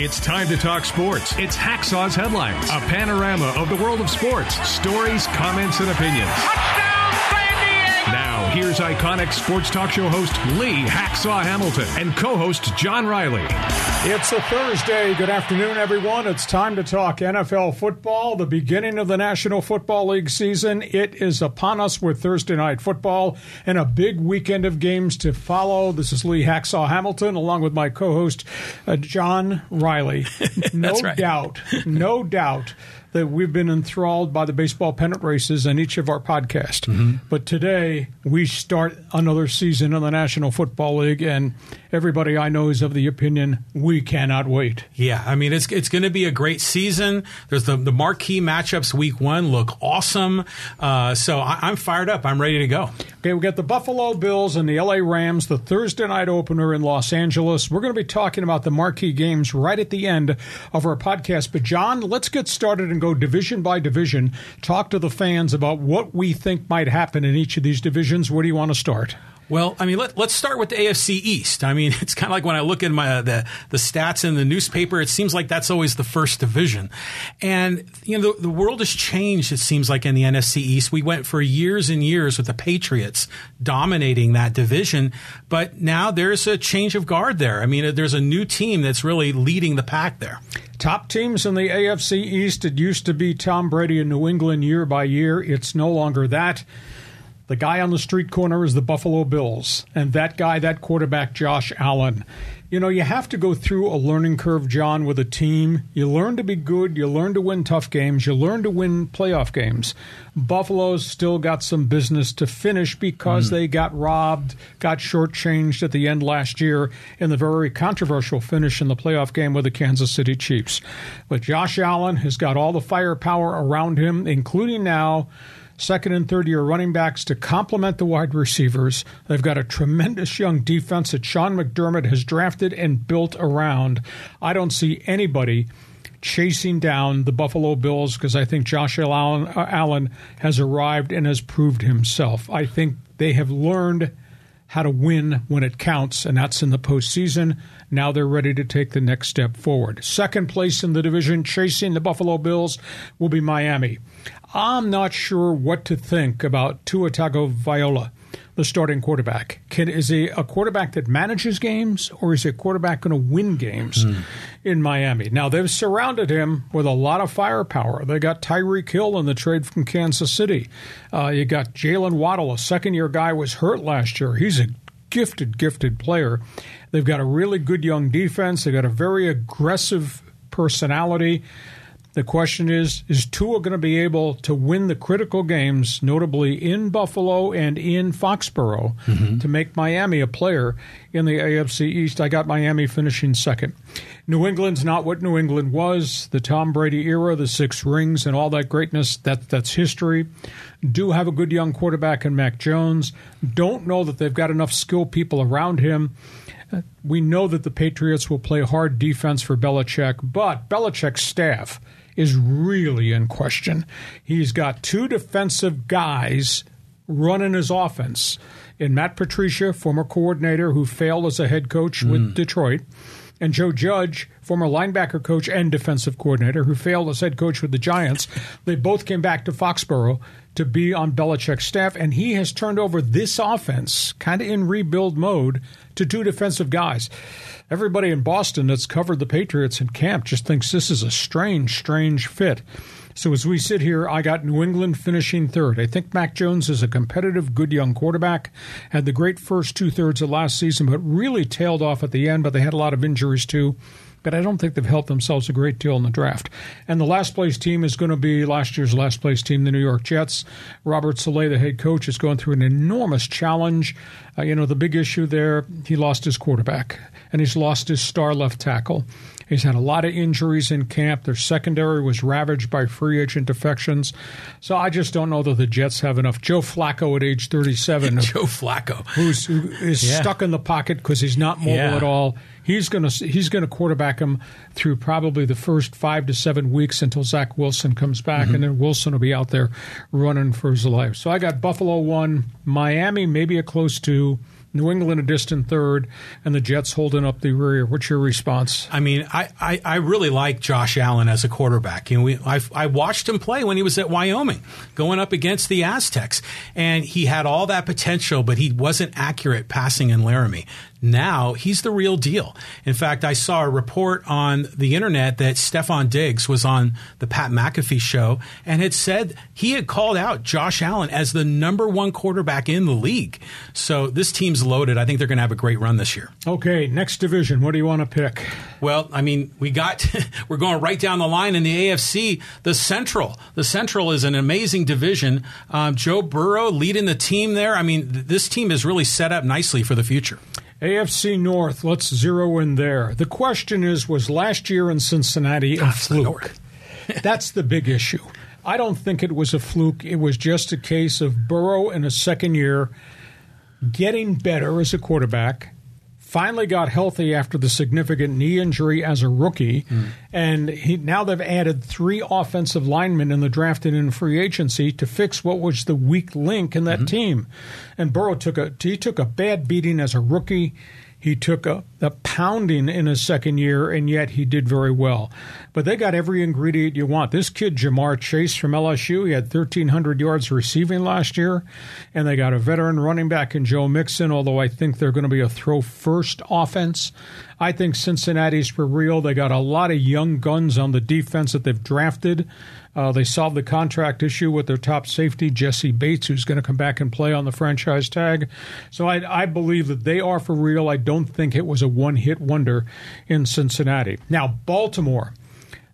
It's time to talk sports. It's Hacksaw's headlines, a panorama of the world of sports, stories, comments, and opinions. Now, here's iconic sports talk show host Lee Hacksaw Hamilton and co host John Riley. It's a Thursday. Good afternoon, everyone. It's time to talk NFL football, the beginning of the National Football League season. It is upon us with Thursday night football and a big weekend of games to follow. This is Lee Hacksaw Hamilton, along with my co host, uh, John Riley. No right. doubt, no doubt that we've been enthralled by the baseball pennant races in each of our podcasts. But today we start another season in the National Football League, and everybody I know is of the opinion we cannot wait. Yeah, I mean it's it's going to be a great season. There's the the marquee matchups week one look awesome. Uh, so I, I'm fired up. I'm ready to go. Okay, we got the Buffalo Bills and the LA Rams, the Thursday night opener in Los Angeles. We're going to be talking about the marquee games right at the end of our podcast. But, John, let's get started and go division by division. Talk to the fans about what we think might happen in each of these divisions. Where do you want to start? Well, I mean, let, let's start with the AFC East. I mean, it's kind of like when I look at my uh, the the stats in the newspaper, it seems like that's always the first division. And you know, the, the world has changed. It seems like in the NFC East, we went for years and years with the Patriots dominating that division, but now there's a change of guard there. I mean, uh, there's a new team that's really leading the pack there. Top teams in the AFC East. It used to be Tom Brady in New England year by year. It's no longer that. The guy on the street corner is the Buffalo Bills, and that guy, that quarterback, Josh Allen. You know, you have to go through a learning curve, John, with a team. You learn to be good, you learn to win tough games, you learn to win playoff games. Buffalo's still got some business to finish because hmm. they got robbed, got shortchanged at the end last year in the very controversial finish in the playoff game with the Kansas City Chiefs. But Josh Allen has got all the firepower around him, including now second and third year running backs to complement the wide receivers. They've got a tremendous young defense that Sean McDermott has drafted and built around. I don't see anybody chasing down the Buffalo Bills because I think Josh Allen, uh, Allen has arrived and has proved himself. I think they have learned how to win when it counts, and that's in the postseason. Now they're ready to take the next step forward. Second place in the division, chasing the Buffalo Bills, will be Miami. I'm not sure what to think about Tua Tagovailoa, the starting quarterback. Can, is he a quarterback that manages games, or is he a quarterback going to win games in Miami? Now, they've surrounded him with a lot of firepower. They got Tyreek Hill in the trade from Kansas City. Uh, you got Jalen Waddle, a second year guy, was hurt last year. He's a gifted, gifted player. They've got a really good young defense. They've got a very aggressive personality. The question is Is Tua going to be able to win the critical games, notably in Buffalo and in Foxborough, mm-hmm. to make Miami a player in the AFC East? I got Miami finishing second. New England's not what New England was. The Tom Brady era, the six rings, and all that greatness, that, that's history. Do have a good young quarterback in Mac Jones. Don't know that they've got enough skilled people around him. We know that the Patriots will play hard defense for Belichick, but Belichick's staff is really in question. He's got two defensive guys running his offense in Matt Patricia, former coordinator who failed as a head coach with hmm. Detroit, and Joe Judge, former linebacker coach and defensive coordinator who failed as head coach with the Giants. They both came back to Foxborough to be on Belichick's staff, and he has turned over this offense, kind of in rebuild mode, to two defensive guys. Everybody in Boston that's covered the Patriots in camp just thinks this is a strange, strange fit. So as we sit here, I got New England finishing third. I think Mac Jones is a competitive, good young quarterback. Had the great first two thirds of last season, but really tailed off at the end. But they had a lot of injuries too. But I don't think they've helped themselves a great deal in the draft. And the last place team is going to be last year's last place team, the New York Jets. Robert Saleh, the head coach, is going through an enormous challenge. Uh, you know, the big issue there, he lost his quarterback and he's lost his star left tackle. He's had a lot of injuries in camp. Their secondary was ravaged by free agent defections. So I just don't know that the Jets have enough. Joe Flacco at age 37, Joe Flacco. who's who is Yeah. stuck in the pocket because he's not mobile Yeah. at all. He's going to he's going to quarterback him through probably the first five to seven weeks until Zach Wilson comes back, Mm-hmm. and then Wilson will be out there running for his life. So I got Buffalo one, Miami maybe a close two, New England a distant third, and the Jets holding up the rear. What's your response? I mean, I, I, I really like Josh Allen as a quarterback. You know, we, I, I watched him play when he was at Wyoming, going up against the Aztecs, and he had all that potential, but he wasn't accurate passing in Laramie. Now he's the real deal. In fact, I saw a report on the internet that Stefon Diggs was on the Pat McAfee show and had said he had called out Josh Allen as the number one quarterback in the league. So this team's loaded. I think they're going to have a great run this year. Okay, next division. What do you want to pick? Well, I mean, we got we're going right down the line in the AFC. The Central, the Central is an amazing division. Um, Joe Burrow leading the team there. I mean, th- this team is really set up nicely for the future. AFC North, let's zero in there. The question is was last year in Cincinnati a fluke? That's the big issue. I don't think it was a fluke. It was just a case of Burrow in a second year getting better as a quarterback. Finally got healthy after the significant knee injury as a rookie, mm. and he, now they've added three offensive linemen in the drafted in free agency to fix what was the weak link in that mm-hmm. team. And Burrow took a he took a bad beating as a rookie. He took a, a, pounding in his second year, and yet he did very well. But they got every ingredient you want. This kid, Ja'Marr Chase from LSU, he had 1,300 yards receiving last year, and they got a veteran running back in Joe Mixon, although I think they're going to be a throw first offense. I think Cincinnati's for real. They got a lot of young guns on the defense that they've drafted. Uh, they solved the contract issue with their top safety, Jessie Bates, who's going to come back and play on the franchise tag. So I, I believe that they are for real. I don't think it was a one hit wonder in Cincinnati. Now, Baltimore,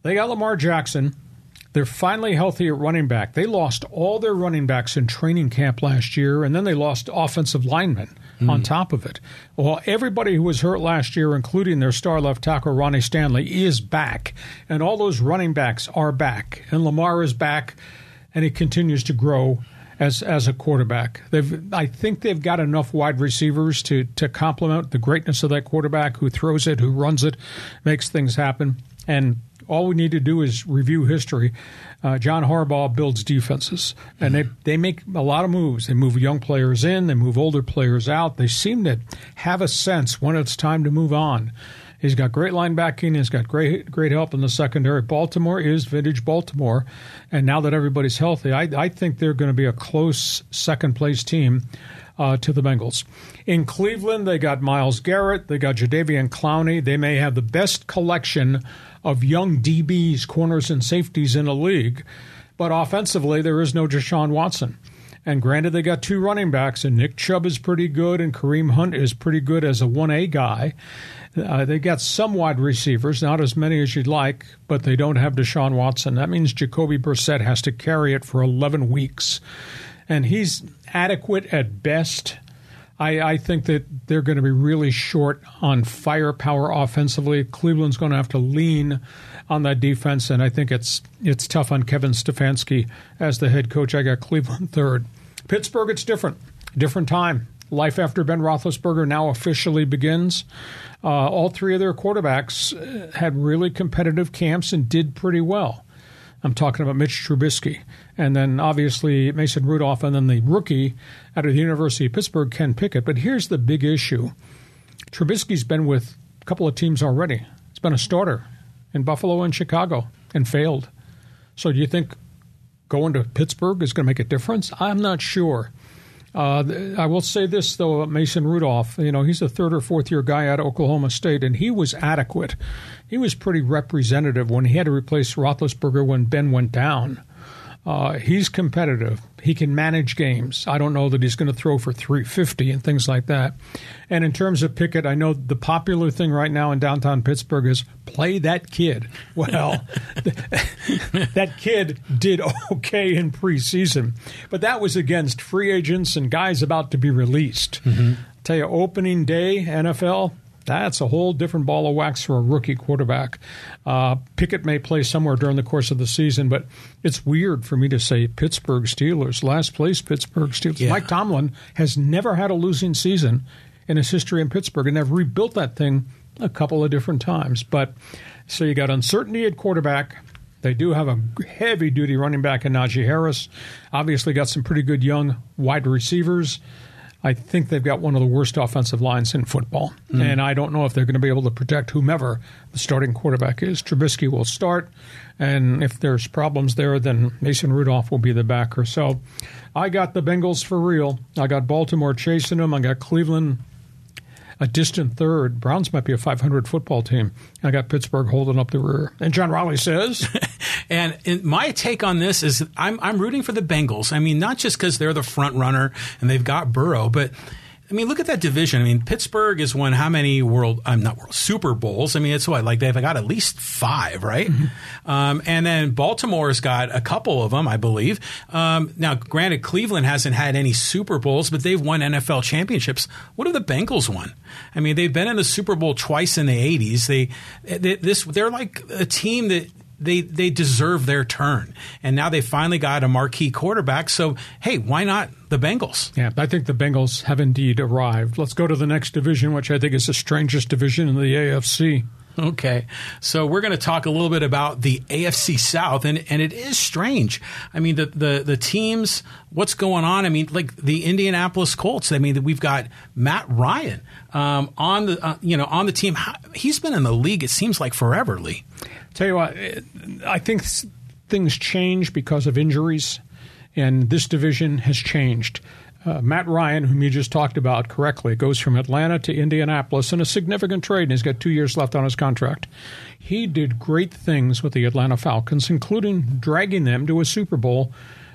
they got Lamar Jackson. They're finally healthy at running back. They lost all their running backs in training camp last year, and then they lost offensive linemen mm. on top of it. Well, everybody who was hurt last year, including their star left tackle Ronnie Stanley, is back, and all those running backs are back, and Lamar is back, and he continues to grow as as a quarterback. They've I think they've got enough wide receivers to to complement the greatness of that quarterback who throws it, who runs it, makes things happen. And all we need to do is review history. Uh, John Harbaugh builds defenses, and they, they make a lot of moves. They move young players in, they move older players out. They seem to have a sense when it's time to move on. He's got great linebacking. He's got great great help in the secondary. Baltimore is vintage Baltimore, and now that everybody's healthy, I, I think they're going to be a close second place team uh, to the Bengals. In Cleveland, they got Myles Garrett. They got Jadeveon Clowney. They may have the best collection of young DBs, corners, and safeties in the league. But offensively, there is no Deshaun Watson. And granted, they got two running backs, and Nick Chubb is pretty good, and Kareem Hunt is pretty good as a 1A guy. Uh, they got some wide receivers, not as many as you'd like, but they don't have Deshaun Watson. That means Jacoby Brissett has to carry it for 11 weeks. And he's adequate at best. I, I, think that they're going to be really short on firepower offensively. Cleveland's going to have to lean on that defense, and I think it's it's tough on Kevin Stefanski as the head coach. I got Cleveland third. Pittsburgh, it's different, different time. Life after Ben Roethlisberger now officially begins. Uh, all three of their quarterbacks had really competitive camps and did pretty well. I'm talking about Mitch Trubisky and then obviously Mason Rudolph, and then the rookie out of the University of Pittsburgh, Ken Pickett. But here's the big issue Trubisky's been with a couple of teams already. He's been a starter in Buffalo and Chicago and failed. So do you think going to Pittsburgh is going to make a difference? I'm not sure. Uh, I will say this though, Mason Rudolph. You know, he's a third or fourth year guy at Oklahoma State, and he was adequate. He was pretty representative when he had to replace Roethlisberger when Ben went down. Uh, he's competitive. He can manage games. I don't know that he's going to throw for 350 and things like that. And in terms of Pickett, I know the popular thing right now in downtown Pittsburgh is play that kid. Well, that kid did okay in preseason, but that was against free agents and guys about to be released. Mm-hmm. tell you, opening day NFL, that's a whole different ball of wax for a rookie quarterback. Uh, Pickett may play somewhere during the course of the season, but it's weird for me to say Pittsburgh Steelers, last place Pittsburgh Steelers. Yeah. Mike Tomlin has never had a losing season in his history in Pittsburgh, and they've rebuilt that thing a couple of different times. But so you got uncertainty at quarterback. They do have a heavy duty running back in Najee Harris. Obviously, got some pretty good young wide receivers. I think they've got one of the worst offensive lines in football. Mm. And I don't know if they're going to be able to protect whomever the starting quarterback is. Trubisky will start, and if there's problems there, then Mason Rudolph will be the backer. So I got the Bengals for real. I got Baltimore chasing them. I got Cleveland a distant third. Browns might be a 500 football team. I got Pittsburgh holding up the rear. And John Riley says. and, my take on this is I'm, I'm rooting for the Bengals. I mean, not just because they're the front runner and they've got Burrow, but I mean, look at that division. I mean, Pittsburgh has won how many world? I'm not world Super Bowls. I mean, it's what like they've got at least five, right? Mm-hmm. Um, and then Baltimore's got a couple of them, I believe. Um, now, granted, Cleveland hasn't had any Super Bowls, but they've won NFL championships. What have the Bengals won? I mean, they've been in the Super Bowl twice in the '80s. They, they this they're like a team that they they deserve their turn. And now they finally got a marquee quarterback. So hey, why not the Bengals? Yeah, I think the Bengals have indeed arrived. Let's go to the next division, which I think is the strangest division in the AFC. Okay. So we're going to talk a little bit about the AFC South and, and it is strange. I mean the, the the teams what's going on? I mean like the Indianapolis Colts. I mean we've got Matt Ryan um, on the uh, you know on the team. He's been in the league it seems like forever, Lee. Tell you what, I think things change because of injuries, and this division has changed. Uh, Matt Ryan, whom you just talked about correctly, goes from Atlanta to Indianapolis in a significant trade, and he's got two years left on his contract. He did great things with the Atlanta Falcons, including dragging them to a Super Bowl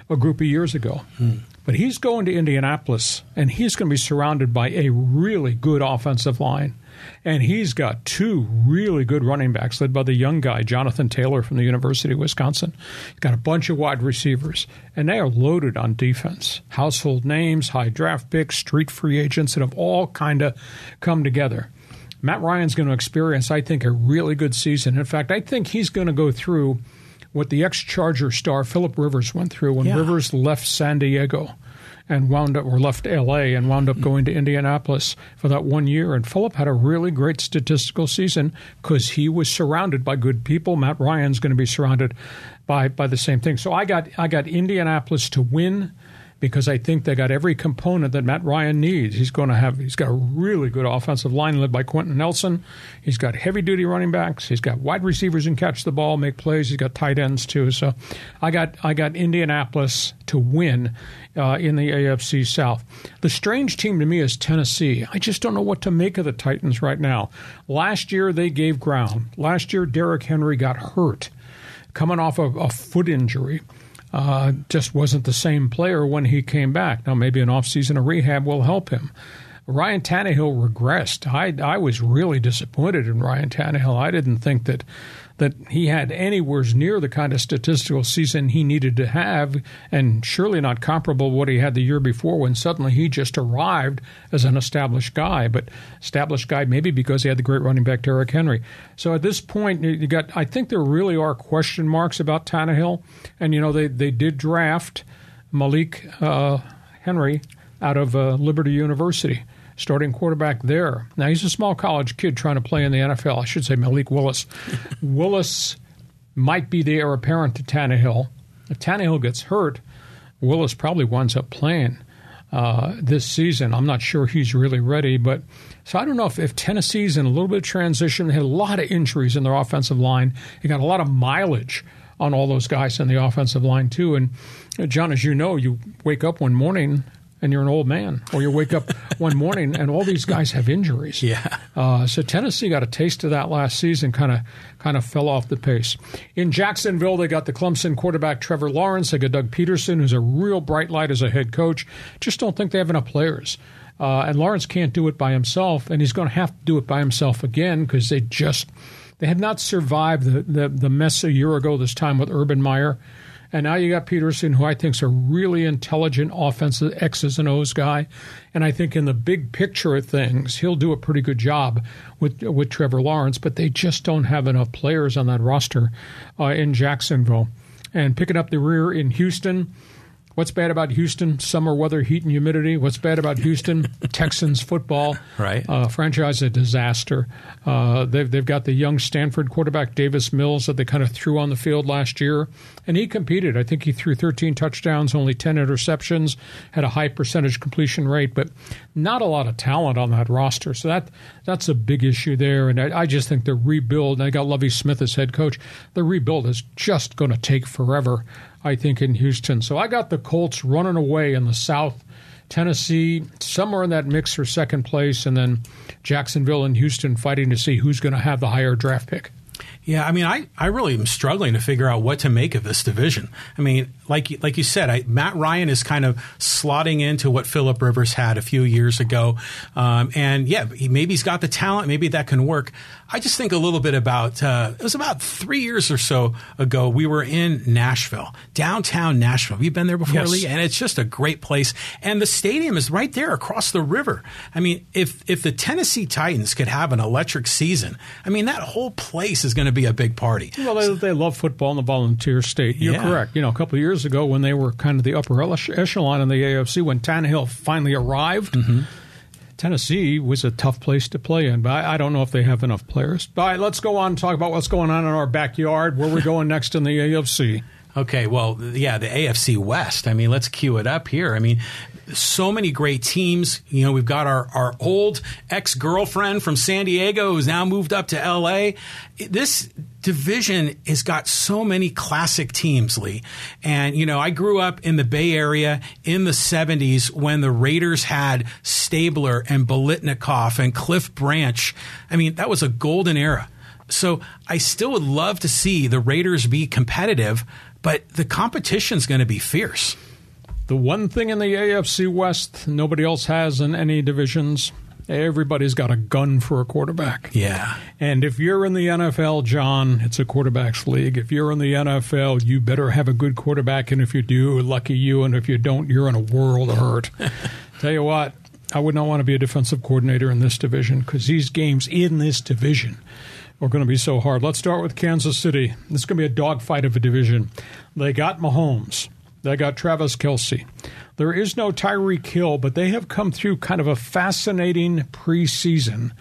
a group of years ago. Hmm. But he's going to Indianapolis, and he's going to be surrounded by a really good offensive line. And he's got two really good running backs, led by the young guy, Jonathan Taylor from the University of Wisconsin. He's got a bunch of wide receivers, and they are loaded on defense. Household names, high draft picks, street free agents that have all kind of come together. Matt Ryan's going to experience, I think, a really good season. In fact, I think he's going to go through what the ex Charger star Philip Rivers went through when yeah. Rivers left San Diego and wound up or left L.A. and wound up going to Indianapolis for that one year. And Philip had a really great statistical season because he was surrounded by good people. Matt Ryan's going to be surrounded by by the same thing. So I got I got Indianapolis to win because I think they got every component that Matt Ryan needs. He's going to have he's got a really good offensive line led by Quenton Nelson. He's got heavy duty running backs. He's got wide receivers and catch the ball, make plays. He's got tight ends too. So I got I got Indianapolis to win uh, in the AFC South. The strange team to me is Tennessee. I just don't know what to make of the Titans right now. Last year they gave ground. Last year Derrick Henry got hurt coming off of a foot injury uh, just wasn't the same player when he came back. Now, maybe an offseason of rehab will help him. Ryan Tannehill regressed. I, I was really disappointed in Ryan Tannehill. I didn't think that that he had anywhere near the kind of statistical season he needed to have, and surely not comparable what he had the year before when suddenly he just arrived as an established guy. But established guy maybe because he had the great running back Derrick Henry. So at this point, you got I think there really are question marks about Tannehill, and you know they they did draft Malik uh, Henry out of uh, Liberty University starting quarterback there. Now, he's a small college kid trying to play in the NFL. I should say Malik Willis. Willis might be the heir apparent to Tannehill. If Tannehill gets hurt, Willis probably winds up playing uh, this season. I'm not sure he's really ready, but so I don't know if, if Tennessee's in a little bit of transition. They had a lot of injuries in their offensive line. They got a lot of mileage on all those guys in the offensive line too. And John, as you know, you wake up one morning and you're an old man, or you wake up one morning and all these guys have injuries. Yeah. Uh, so Tennessee got a taste of that last season, kind of kind of fell off the pace. In Jacksonville, they got the Clemson quarterback Trevor Lawrence. They got Doug Pederson, who's a real bright light as a head coach. Just don't think they have enough players. Uh, and Lawrence can't do it by himself, and he's going to have to do it by himself again because they just they have not survived the, the, the mess a year ago. This time with Urban Meyer. And now you got Pederson, who I think is a really intelligent offensive X's and O's guy. And I think in the big picture of things, he'll do a pretty good job with with Trevor Lawrence. But they just don't have enough players on that roster uh, in Jacksonville. And picking up the rear in Houston, What's bad about Houston? Summer weather, heat and humidity. What's bad about Houston? Texans football. Right. Uh, franchise a disaster. Uh, they've, they've got the young Stanford quarterback, Davis Mills, that they kind of threw on the field last year. And he competed. I think he threw 13 touchdowns, only 10 interceptions, had a high percentage completion rate, but not a lot of talent on that roster. So that that's a big issue there. And I, I just think the rebuild, and I got Lovie Smith as head coach, the rebuild is just going to take forever. I think, in Houston. So I got the Colts running away in the South. Tennessee, somewhere in that mix for second place, and then Jacksonville and Houston fighting to see who's going to have the higher draft pick. Yeah, I mean, I, I really am struggling to figure out what to make of this division. I mean, like like you said, I, Matt Ryan is kind of slotting into what Philip Rivers had a few years ago, um, and yeah, he, maybe he's got the talent, maybe that can work. I just think a little bit about uh, it was about three years or so ago. We were in Nashville, downtown Nashville. We've been there before, yes. Lee? And it's just a great place, and the stadium is right there across the river. I mean, if if the Tennessee Titans could have an electric season, I mean, that whole place is going to be a big party. Well, they, they love football in the volunteer state. You're Yeah. correct. You know, a couple of years ago when they were kind of the upper echelon in the AFC, when Tannehill finally arrived, Tennessee was a tough place to play in. But I, I don't know if they have enough players. All right, let's go on and talk about what's going on in our backyard. Where we're going next in the AFC. Okay, well, yeah, the AFC West. I mean, let's cue it up here. I mean, so many great teams. You know, we've got our, our old ex girlfriend from San Diego who's now moved up to LA. This division has got so many classic teams, Lee. And, you know, I grew up in the Bay Area in the 70s when the Raiders had Stabler and Biletnikoff and Cliff Branch. I mean, that was a golden era. So I still would love to see the Raiders be competitive, but the competition's going to be fierce. The one thing in the AFC West nobody else has in any divisions, everybody's got a gun for a quarterback. Yeah. And if you're in the NFL, John, it's a quarterback's league. If you're in the NFL, you better have a good quarterback. And if you do, lucky you. And if you don't, you're in a world of hurt. Tell you what, I would not want to be a defensive coordinator in this division because these games in this division are going to be so hard. Let's start with Kansas City. This is going to be a dogfight of a division. They got Mahomes. They got Travis Kelce. There is no Tyreek Hill, but they have come through kind of a fascinating preseason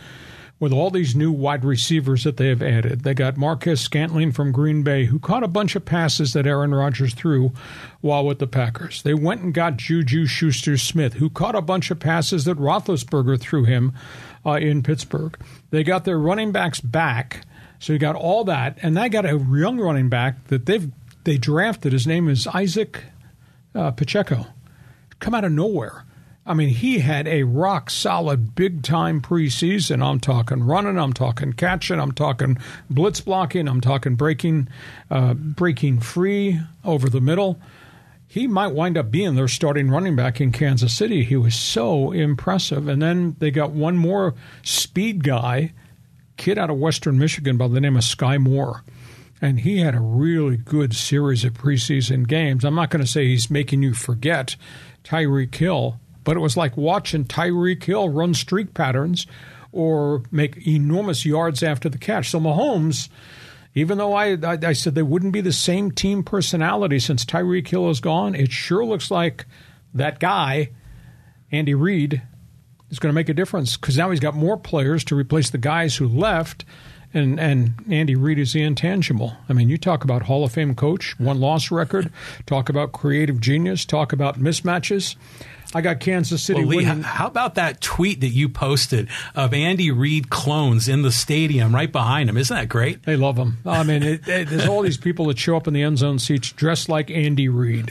with all these new wide receivers that they have added. They got Marquez Scantling from Green Bay, who caught a bunch of passes that Aaron Rodgers threw while with the Packers. They went and got Juju Schuster Smith, who caught a bunch of passes that Roethlisberger threw him uh, in Pittsburgh. They got their running backs back. So you got all that, and they got a young running back that they've they drafted. His name is Isaac uh, Pacheco. Come out of nowhere. I mean, he had a rock solid, big time preseason. I'm talking running, I'm talking catching, I'm talking blitz blocking, I'm talking breaking, uh, breaking free over the middle. He might wind up being their starting running back in Kansas City. He was so impressive. And then they got one more speed guy, kid out of Western Michigan by the name of Skyy Moore and he had a really good series of preseason games. I'm not going to say he's making you forget Tyreek Hill, but it was like watching Tyreek Hill run streak patterns or make enormous yards after the catch. So Mahomes, even though I, I, I said they wouldn't be the same team personality since Tyreek Hill is gone, it sure looks like that guy, Andy Reid, is going to make a difference because now he's got more players to replace the guys who left and and Andy Reid is the intangible. I mean, you talk about Hall of Fame coach, one loss record, talk about creative genius, talk about mismatches. I got Kansas City Well, Lee, winning. how about that tweet that you posted of Andy Reid clones in the stadium right behind him? Isn't that great? They love him. I mean, it, it, there's all these people that show up in the end zone seats dressed like Andy Reid.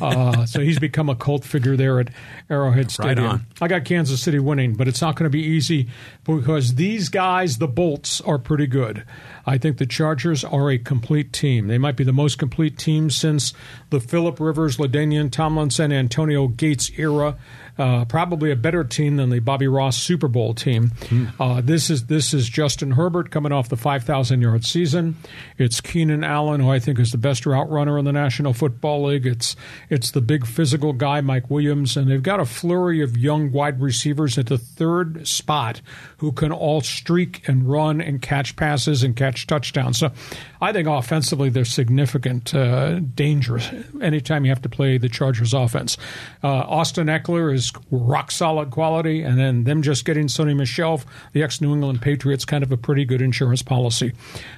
Uh, so he's become a cult figure there at Arrowhead Stadium. on. I got Kansas City winning, but it's not going to be easy because these guys, the Bolts, are pretty good. I think the Chargers are a complete team. They might be the most complete team since the Philip Rivers, LaDainian Tomlinson, Antonio Gates era. Uh, probably a better team than the Bobby Ross Super Bowl team. Mm. Uh, this is this is Justin Herbert coming off the 5,000 yard season. It's Keenan Allen, who I think is the best route runner in the National Football League. It's it's the big physical guy, Mike Williams, and they've got a flurry of young wide receivers at the third spot who can all streak and run and catch passes and catch touchdowns. So I think offensively they're significant uh, danger anytime you have to play the Chargers offense. Uh, Austin Ekeler is rock solid quality, and then them just getting Sony Michel, the ex New England Patriots, kind of a pretty good insurance policy.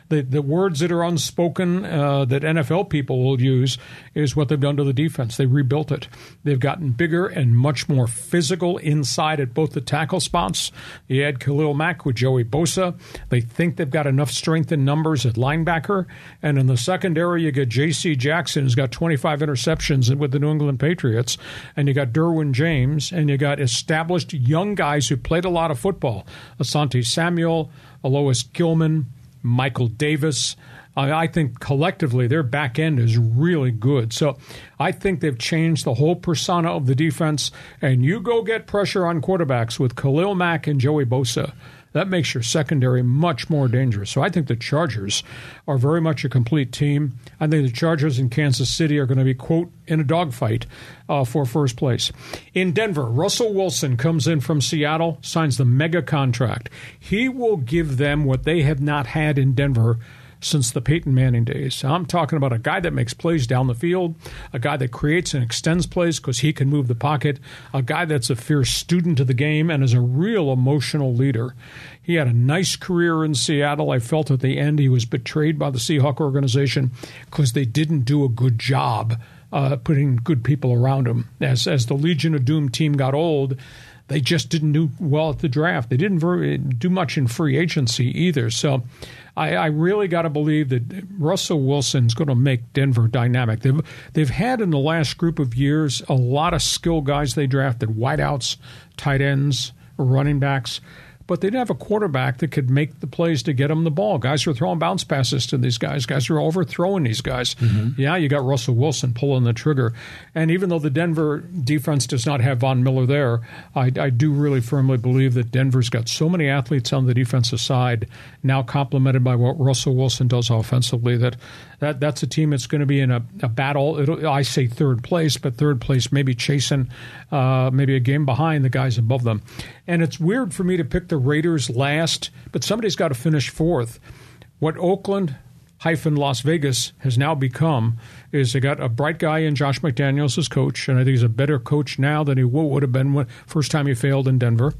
The the words that are unspoken uh, that NFL people will use is what they've done to the defense. They rebuilt it. They've gotten bigger and much more physical inside at both the tackle spots. You add Khalil Mack with Joey Bosa. They think they've got enough strength in numbers at linebacker, and in the secondary you get J.C. Jackson, who's got 25 interceptions with the New England Patriots, and you got Derwin James, and you got established young guys who played a lot of football. Asante Samuel, Alohi Gilman. Michael Davis. I think collectively their back end is really good. So I think they've changed the whole persona of the defense. And you go get pressure on quarterbacks with Khalil Mack and Joey Bosa. That makes your secondary much more dangerous. So I think the Chargers are very much a complete team. I think the Chargers in Kansas City are going to be, quote, in a dogfight uh, for first place. In Denver, Russell Wilson comes in from Seattle, signs the mega contract. He will give them what they have not had in Denver since the Peyton Manning days. I'm talking about a guy that makes plays down the field, a guy that creates and extends plays because he can move the pocket, a guy that's a fierce student of the game and is a real emotional leader. He had a nice career in Seattle. I felt at the end he was betrayed by the Seahawk organization because they didn't do a good job uh, putting good people around him. As as the Legion of Doom team got old, they just didn't do well at the draft. They didn't do much in free agency either. So I, I really got to believe that Russell Wilson's going to make Denver dynamic. They've they've had in the last group of years a lot of skill guys they drafted, wideouts, tight ends, running backs but they didn't have a quarterback that could make the plays to get them the ball. Guys were throwing bounce passes to these guys. Guys were overthrowing these guys. Mm-hmm. Yeah, you got Russell Wilson pulling the trigger. And even though the Denver defense does not have Von Miller there, I, I do really firmly believe that Denver's got so many athletes on the defensive side, now complemented by what Russell Wilson does offensively, that that that's a team that's going to be in a, a battle. It'll, I say third place, but third place maybe chasing uh, maybe a game behind the guys above them. And it's weird for me to pick the Raiders last, but somebody's got to finish fourth. What Oakland hyphen Las Vegas has now become is they got a bright guy in Josh McDaniels as coach, and I think he's a better coach now than he would have been when first time he failed in Denver.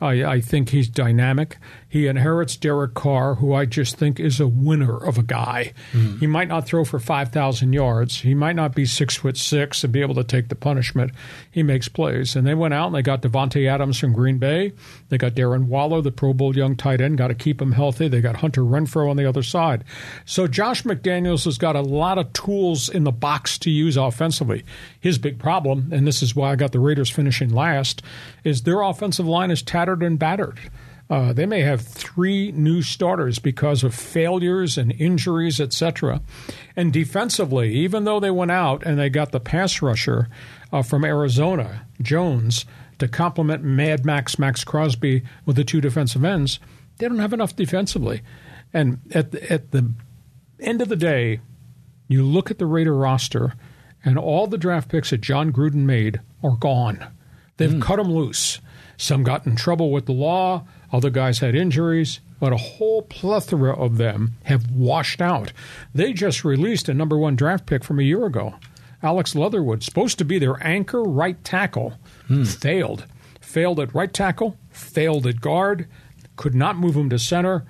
I, I think he's dynamic. He inherits Derek Carr, who I just think is a winner of a guy. Mm. He might not throw for 5,000 yards. He might not be six foot six and be able to take the punishment. He makes plays. And they went out and they got Davante Adams from Green Bay. They got Darren Waller, the Pro Bowl young tight end. Got to keep him healthy. They got Hunter Renfrow on the other side. So Josh McDaniels has got a lot of tools in the box to use offensively. His big problem, and this is why I got the Raiders finishing last, is their offensive line is tattered and battered. Uh, they may have three new starters because of failures and injuries, etc. And defensively, even though they went out and they got the pass rusher uh, from Arizona, Jones, to complement Mad Max Max Crosby with the two defensive ends, they don't have enough defensively. And at the, at the end of the day, you look at the Raider roster, and all the draft picks that Jon Gruden made are gone. They've mm. cut them loose. Some got in trouble with the law. Other guys had injuries, but a whole plethora of them have washed out. They just released a number one draft pick from a year ago. Alex Leatherwood, supposed to be their anchor right tackle, hmm. failed. Failed at right tackle, failed at guard, could not move him to center,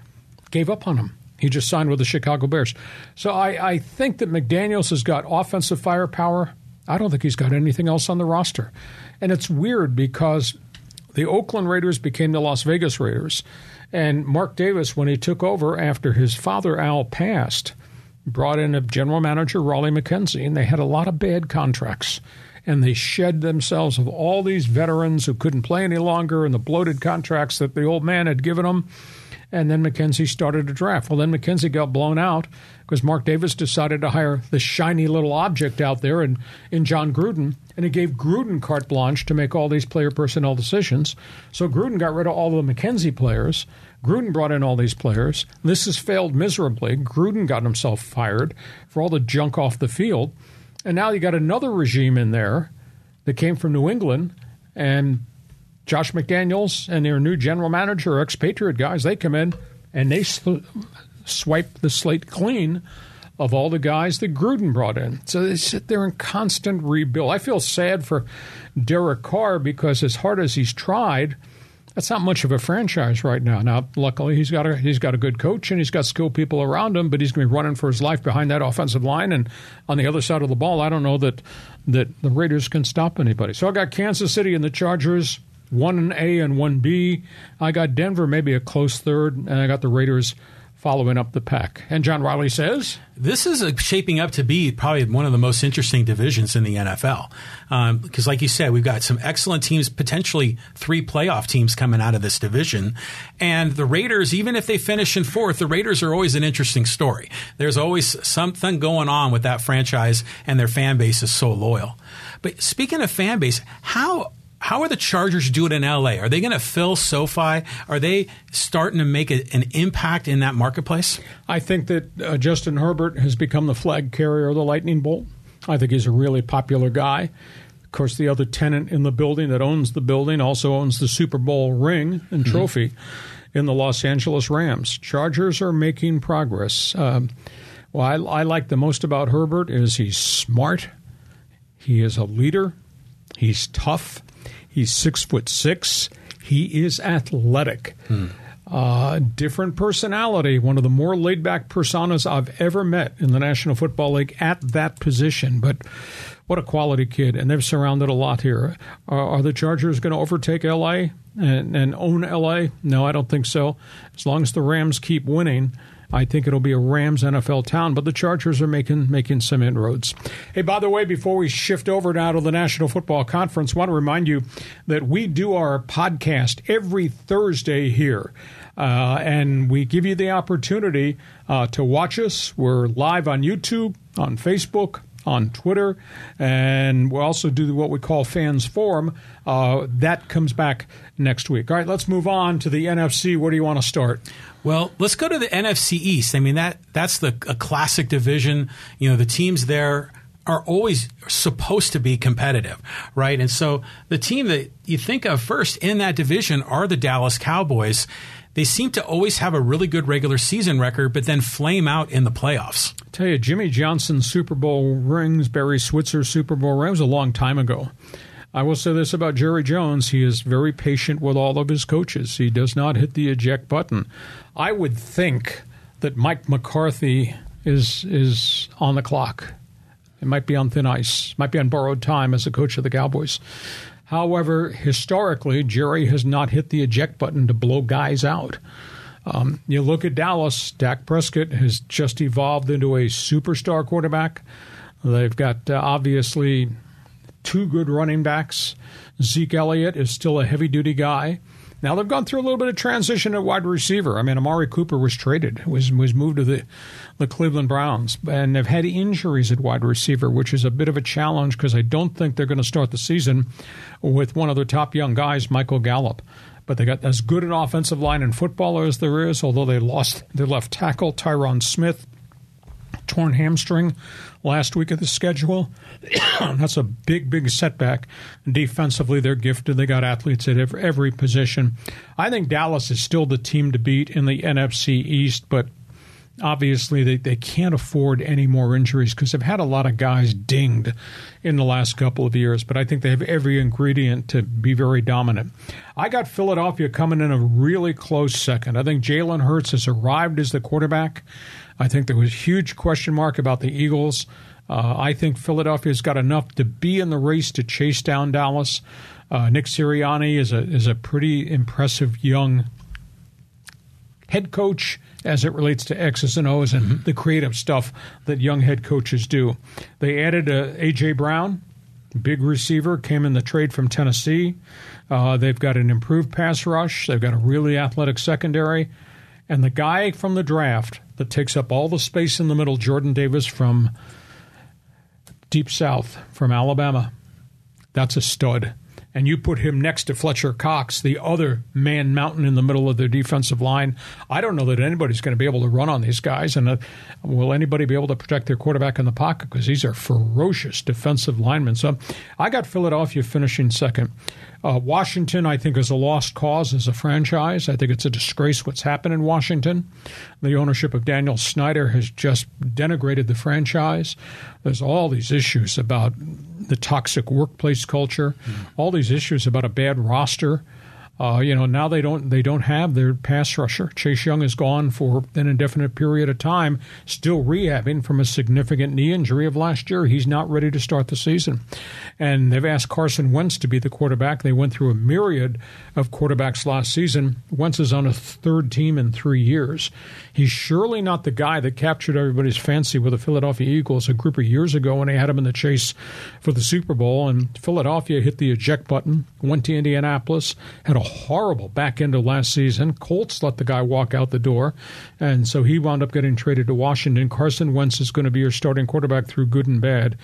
gave up on him. He just signed with the Chicago Bears. So I, I think that McDaniels has got offensive firepower. I don't think he's got anything else on the roster. And it's weird because the Oakland Raiders became the Las Vegas Raiders. And Mark Davis, when he took over after his father Al passed, brought in a general manager, Raleigh McKenzie, and they had a lot of bad contracts. And they shed themselves of all these veterans who couldn't play any longer and the bloated contracts that the old man had given them. And then McKenzie started a draft. Well, then McKenzie got blown out because Mark Davis decided to hire the shiny little object out there in, in Jon Gruden, and it gave Gruden carte blanche to make all these player personnel decisions. So Gruden got rid of all the McKenzie players. Gruden brought in all these players. This has failed miserably. Gruden got himself fired for all the junk off the field. And now you got another regime in there that came from New England, and Josh McDaniels and their new general manager, expatriate guys, they come in and they sw- swipe the slate clean of all the guys that Gruden brought in. So they sit there in constant rebuild. I feel sad for Derek Carr because as hard as he's tried, that's not much of a franchise right now. Now, luckily, he's got a he's got a good coach and he's got skilled people around him, but he's going to be running for his life behind that offensive line and on the other side of the ball. I don't know that that the Raiders can stop anybody. So I got Kansas City and the Chargers one A and one B. I got Denver maybe a close third, and I got the Raiders following up the pack. And John Riley says this is a, shaping up to be probably one of the most interesting divisions in the NFL because, um, like you said, we've got some excellent teams, potentially three playoff teams coming out of this division, and the Raiders. Even if they finish in fourth, the Raiders are always an interesting story. There's always something going on with that franchise, and their fan base is so loyal. But speaking of fan base, how how are the Chargers doing in LA? Are they going to fill SoFi? Are they starting to make a, an impact in that marketplace? I think that uh, Justin Herbert has become the flag carrier of the Lightning Bolt. I think he's a really popular guy. Of course, the other tenant in the building that owns the building also owns the Super Bowl ring and mm-hmm. trophy mm-hmm. in the Los Angeles Rams. Chargers are making progress. Um, what I, I like the most about Herbert is he's smart. He is a leader. He's tough. He's six foot six. He is athletic. Hmm. Uh, different personality, one of the more laid back personas I've ever met in the National Football League at that position. But what a quality kid. And they've surrounded a lot here. Are, are the Chargers going to overtake LA and, and own LA? No, I don't think so. As long as the Rams keep winning, I think it'll be a Rams NFL town, but the Chargers are making making some inroads. Hey, by the way, before we shift over now to the National Football Conference, I want to remind you that we do our podcast every Thursday here. Uh, and we give you the opportunity uh, to watch us. We're live on YouTube, on Facebook, on Twitter, and we also do what we call Fans Forum. Uh, that comes back next week. All right, let's move on to the NFC. Where do you want to start? Well, let's go to the NFC East. I mean that that's the a classic division. You know, the teams there are always supposed to be competitive, right? And so the team that you think of first in that division are the Dallas Cowboys. They seem to always have a really good regular season record, but then flame out in the playoffs. I tell you, Jimmy Johnson's Super Bowl rings, Barry Switzer's Super Bowl rings, a long time ago. I will say this about Jerry Jones. He is very patient with all of his coaches. He does not hit the eject button. I would think that Mike McCarthy is is on the clock. It might be on thin ice, might be on borrowed time as a coach of the Cowboys. However, historically, Jerry has not hit the eject button to blow guys out. Um, you look at Dallas, Dak Prescott has just evolved into a superstar quarterback. They've got uh, obviously two good running backs. Zeke Elliott is still a heavy duty guy. Now they've gone through a little bit of transition at wide receiver. I mean, Amari Cooper was traded, was was moved to the the Cleveland Browns, and they've had injuries at wide receiver, which is a bit of a challenge because I don't think they're going to start the season with one of their top young guys, Michael Gallup. But they got as good an offensive line in football as there is, although they lost their left tackle, Tyron Smith, torn hamstring last week of the schedule. That's a big, big setback. Defensively, they're gifted. They got athletes at every, every position. I think Dallas is still the team to beat in the NFC East, but obviously they, they can't afford any more injuries because they've had a lot of guys dinged in the last couple of years, but I think they have every ingredient to be very dominant. I got Philadelphia coming in a really close second. I think Jalen Hurts has arrived as the quarterback. I think there was a huge question mark about the Eagles. Uh, I think Philadelphia's got enough to be in the race to chase down Dallas. Uh, Nick Sirianni is a is a pretty impressive young head coach as it relates to X's and O's and mm-hmm. the creative stuff that young head coaches do. They added uh, A.J. Brown, big receiver, came in the trade from Tennessee. Uh, they've got an improved pass rush. They've got a really athletic secondary And the guy from the draft that takes up all the space in the middle, Jordan Davis from Deep South, from Alabama, that's a stud and you put him next to Fletcher Cox, the other man mountain in the middle of their defensive line, I don't know that anybody's going to be able to run on these guys. And uh, will anybody be able to protect their quarterback in the pocket? Because these are ferocious defensive linemen. So I got Philadelphia finishing second. Uh, Washington, I think, is a lost cause as a franchise. I think it's a disgrace what's happened in Washington. The ownership of Daniel Snyder has just denigrated the franchise. There's all these issues about the toxic workplace culture, mm. all these issues about a bad roster. Uh, you know, now they don't they don't have their pass rusher. Chase Young is gone for an indefinite period of time, still rehabbing from a significant knee injury of last year. He's not ready to start the season, and they've asked Carson Wentz to be the quarterback. They went through a myriad of quarterbacks last season. Wentz is on a third team in three years. He's surely not the guy that captured everybody's fancy with the Philadelphia Eagles a group of years ago when they had him in the chase for the Super Bowl. And Philadelphia hit the eject button, went to Indianapolis, had a horrible back end of last season. Colts let the guy walk out the door, and so he wound up getting traded to Washington. Carson Wentz is going to be your starting quarterback through good and bad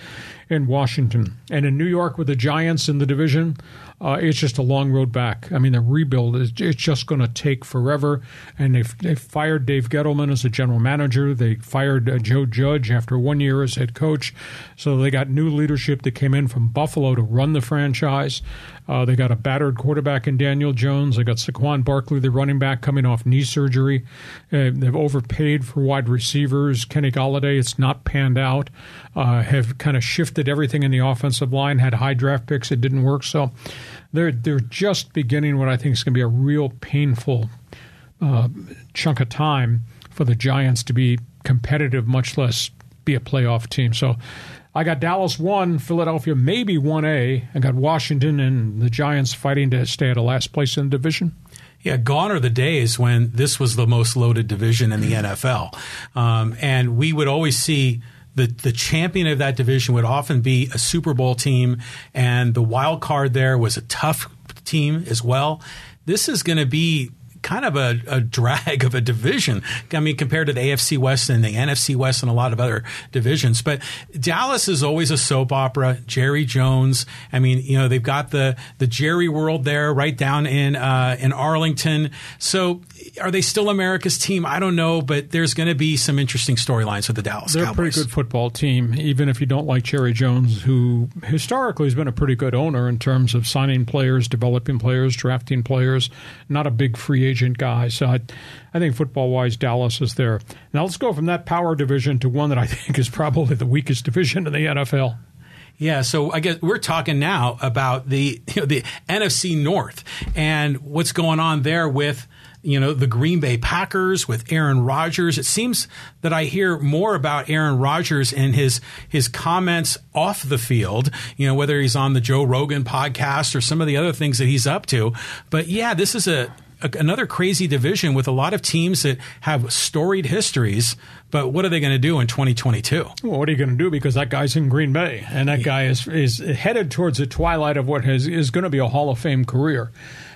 in Washington. And in New York with the Giants in the division, uh, it's just a long road back. I mean, the rebuild is it's just going to take forever. And they they fired Dave Gettleman as a general manager. They fired uh, Joe Judge after one year as head coach. So they got new leadership that came in from Buffalo to run the franchise. Uh, they got a battered quarterback in Daniel Jones. They got Saquon Barkley, the running back, coming off knee surgery. Uh, they've overpaid for wide receivers. Kenny Golladay, it's not panned out. Uh, have kind of shifted everything in the offensive line. Had high draft picks, it didn't work. So they're they're just beginning what I think is going to be a real painful uh, chunk of time for the Giants to be competitive, much less be a playoff team. So I got Dallas 1, Philadelphia maybe 1A. I got Washington and the Giants fighting to stay at a last place in the division. Yeah, gone are the days when this was the most loaded division in the NFL. Um, and we would always see the, the champion of that division would often be a Super Bowl team, and the wild card there was a tough team as well. This is going to be kind of a, a, drag of a division. I mean, compared to the AFC West and the NFC West and a lot of other divisions. But Dallas is always a soap opera. Jerry Jones. I mean, you know, they've got the the Jerry world there right down in uh, in Arlington. So are they still America's team? I don't know, but there's going to be some interesting storylines with the Dallas They're Cowboys. a pretty good football team, even if you don't like Jerry Jones, who historically has been a pretty good owner in terms of signing players, developing players, drafting players. Not a big free agent guy. So I, I think football wise, Dallas is there. Now let's go from that power division to one that I think is probably the weakest division in the NFL. Yeah, so I guess we're talking now about the you know, the NFC North and what's going on there with you know, the Green Bay Packers with Aaron Rodgers. It seems that I hear more about Aaron Rodgers and his his comments off the field, you know, whether he's on the Joe Rogan podcast or some of the other things that he's up to. But yeah, this is a, a another crazy division with a lot of teams that have storied histories. But what are they going to do in 2022? Well, what are you going to do? Because that guy's in Green Bay, and that guy is is headed towards the twilight of what has, is going to be a Hall of Fame career.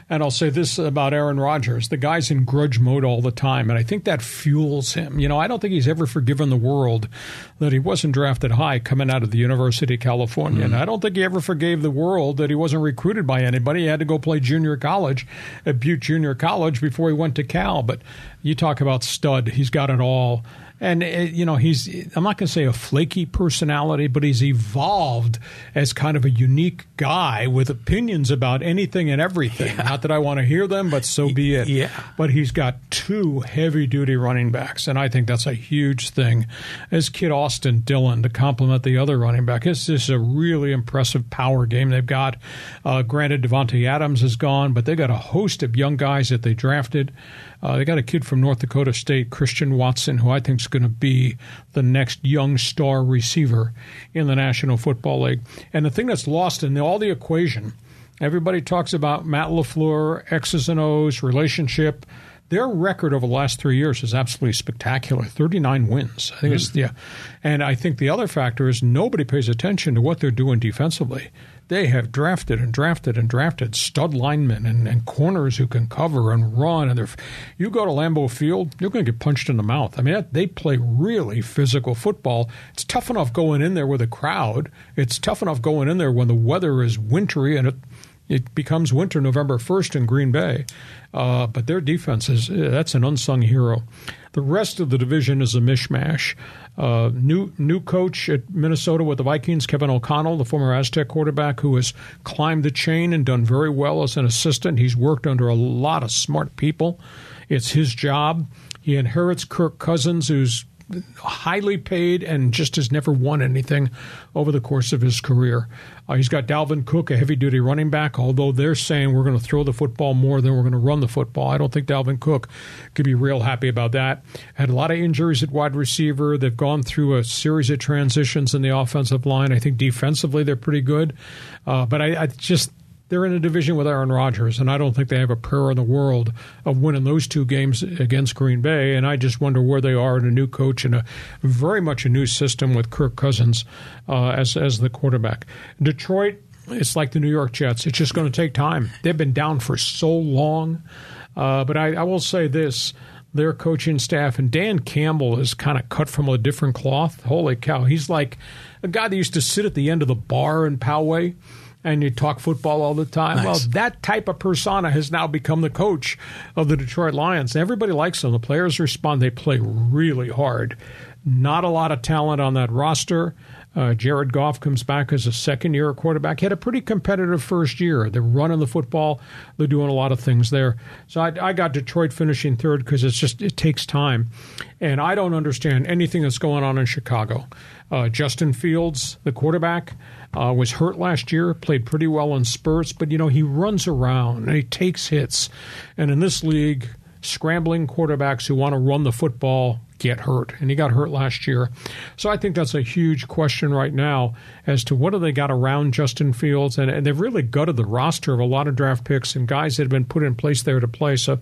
And I'll say this about Aaron Rodgers the guy's in grudge mode all the time. And I think that fuels him. You know, I don't think he's ever forgiven the world that he wasn't drafted high coming out of the University of California. Mm. And I don't think he ever forgave the world that he wasn't recruited by anybody. He had to go play junior college at Butte Junior College before he went to Cal. But you talk about stud, he's got it all and uh, you know he's I'm not going to say a flaky personality, but he's evolved as kind of a unique guy with opinions about anything and everything. Yeah. Not that I want to hear them, but so be it. Yeah. But he's got two heavy duty running backs, and I think that's a huge thing. As kid Austin Dillon to complement the other running back, it's just a really impressive power game they've got. Uh, granted, Davante Adams is gone, but they've got a host of young guys that they drafted. Uh, they got a kid from North Dakota State, Christian Watson, who I think is going to be the next young star receiver in the National Football League. And the thing that's lost in all the equation, everybody talks about Matt LaFleur, X's and O's, relationship, their record over the last three years is absolutely spectacular 39 wins. I think mm. it's, yeah. And I think the other factor is nobody pays attention to what they're doing defensively. They have drafted and drafted and drafted stud linemen and, and corners who can cover and run. And you go to Lambeau Field, you're going to get punched in the mouth. I mean, they play really physical football. It's tough enough going in there with a crowd. It's tough enough going in there when the weather is wintry and it it becomes winter November 1st in Green Bay. Uh, but their defense is that's an unsung hero. The rest of the division is a mishmash. Uh, new new coach at Minnesota with the Vikings, Kevin O'Connell, the former Aztec quarterback, who has climbed the chain and done very well as an assistant. He's worked under a lot of smart people. It's his job. He inherits Kirk Cousins, who's highly paid and just has never won anything over the course of his career. Uh, he's got Dalvin Cook, a heavy duty running back, although they're saying we're going to throw the football more than we're going to run the football. I don't think Dalvin Cook could be real happy about that. Had a lot of injuries at wide receiver. They've gone through a series of transitions in the offensive line. I think defensively they're pretty good. Uh, but I, I just they're in a division with Aaron Rodgers, and I don't think they have a prayer in the world of winning those two games against Green Bay. And I just wonder where they are in a new coach and a very much a new system with Kirk Cousins uh, as as the quarterback. Detroit, it's like the New York Jets. It's just going to take time. They've been down for so long. Uh, but I, I will say this their coaching staff. And Dan Campbell is kind of cut from a different cloth. Holy cow. He's like a guy that used to sit at the end of the bar in Poway and you talk football all the time. Nice. Well, that type of persona has now become the coach of the Detroit Lions. Everybody likes him. The players respond. They play really hard. Not a lot of talent on that roster. Uh, Jared Goff comes back as a second year quarterback. He had a pretty competitive first year. They're running the football. They're doing a lot of things there. So I, I got Detroit finishing third because it's just it takes time, and I don't understand anything that's going on in Chicago. Uh, Justin Fields, the quarterback, uh, was hurt last year. Played pretty well in spurts, but you know he runs around and he takes hits, and in this league, scrambling quarterbacks who want to run the football get hurt, and he got hurt last year. So I think that's a huge question right now as to what do they got around Justin Fields, and, and they've really gutted the roster of a lot of draft picks and guys that have been put in place there to play. So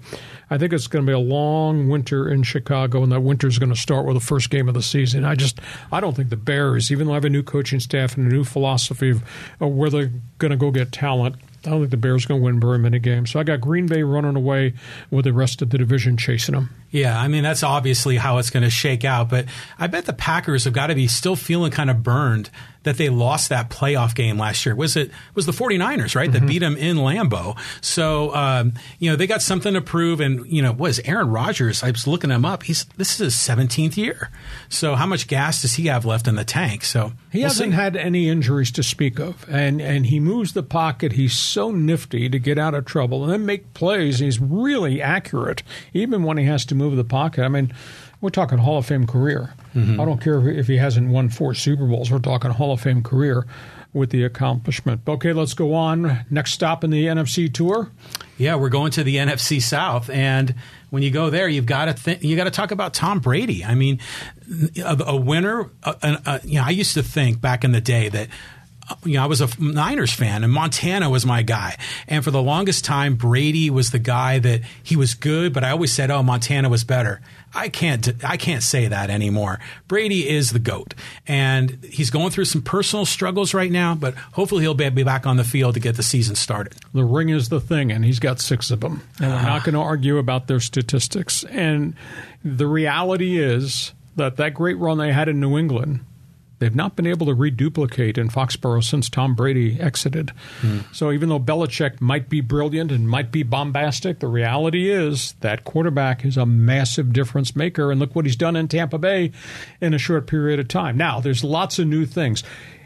I think it's going to be a long winter in Chicago, and that winter is going to start with the first game of the season. I just I don't think the Bears, even though I have a new coaching staff and a new philosophy of, of where they're going to go get talent I don't think the Bears are going to win very many games. So I got Green Bay running away with the rest of the division chasing them. Yeah, I mean that's obviously how it's going to shake out, but I bet the Packers have got to be still feeling kind of burned that they lost that playoff game last year. Was it was the 49ers, right? Mm-hmm. That beat them in Lambeau. So, um, you know, they got something to prove. And, you know, was Aaron Rodgers, I was looking him up. He's This is his 17th year. So how much gas does he have left in the tank? So he we'll hasn't see. had any injuries to speak of. And, and he moves the pocket. He's so nifty to get out of trouble and then make plays. He's really accurate, even when he has to move the pocket. I mean, we're talking Hall of Fame career. Mm-hmm. I don't care if he hasn't won four Super Bowls. We're talking Hall of Fame career with the accomplishment. Okay, let's go on. Next stop in the NFC tour. Yeah, we're going to the NFC South, and when you go there, you've got to you got to talk about Tom Brady. I mean, a, a winner. A, a, you know, I used to think back in the day that you know, I was a Niners fan and Montana was my guy. And for the longest time, Brady was the guy that he was good, but I always said, oh, Montana was better. I can't, I can't say that anymore. Brady is the GOAT and he's going through some personal struggles right now, but hopefully he'll be back on the field to get the season started. The ring is the thing and he's got six of them. And we're not going to argue about their statistics. And the reality is that that great run they had in New England they've not been able to reduplicate in Foxborough since Tom Brady exited. Mm. So even though Belichick might be brilliant and might be bombastic, the reality is that quarterback is a massive difference maker. And look what he's done in Tampa Bay in a short period of time. Now, there's lots of new things.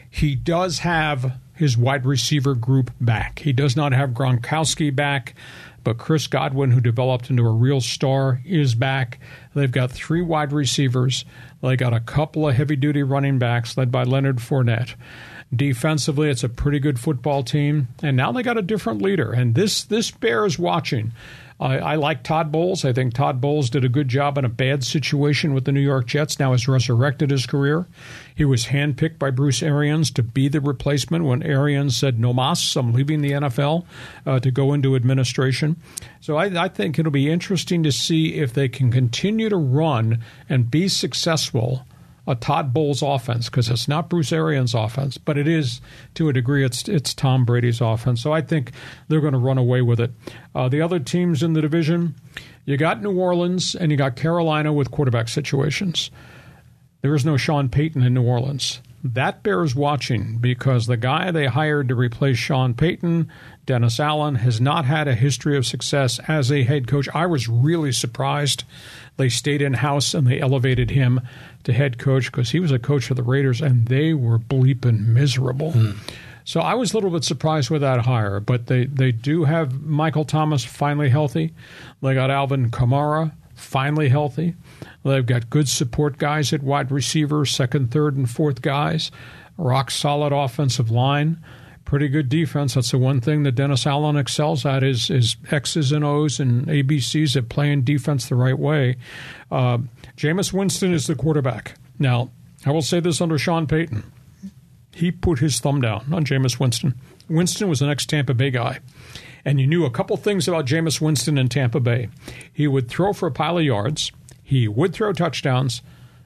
He does have his wide receiver group back. He does not have Gronkowski back. But Chris Godwin, who developed into a real star, is back. They've got three wide receivers. They got a couple of heavy duty running backs led by Leonard Fournette. Defensively, it's a pretty good football team. And now they got a different leader. And this, this bears watching. I, I, like Todd Bowles. I think Todd Bowles did a good job in a bad situation with the New York Jets. Now has resurrected his career. He was handpicked by Bruce Arians to be the replacement when Arians said, "No mas, I'm leaving the NFL uh, to go into administration." So I, I think it'll be interesting to see if they can continue to run and be successful a Todd Bowles offense because it's not Bruce Arians' offense, but it is to a degree. It's it's Tom Brady's offense. So I think they're going to run away with it. Uh, the other teams in the division, you got New Orleans and you got Carolina with quarterback situations. There is no Sean Payton in New Orleans. That bears watching because the guy they hired to replace Sean Payton, Dennis Allen, has not had a history of success as a head coach. I was really surprised they stayed in house and they elevated him to head coach because he was a coach of the Raiders and they were bleeping miserable. Mm. So I was a little bit surprised with that hire, but they, they do have Michael Thomas finally healthy. They got Alvin Kamara finally healthy. They've got good support guys at wide receiver, second, third, and fourth guys. Rock solid offensive line. Pretty good defense. That's the one thing that Dennis Allen excels at is, is X's and O's and ABCs at playing defense the right way. Uh, Jameis Winston is the quarterback. Now, I will say this under Sean Payton. He put his thumb down on Jameis Winston. Winston was an ex Tampa Bay guy. And you knew a couple things about Jameis Winston in Tampa Bay. He would throw for a pile of yards, he would throw touchdowns,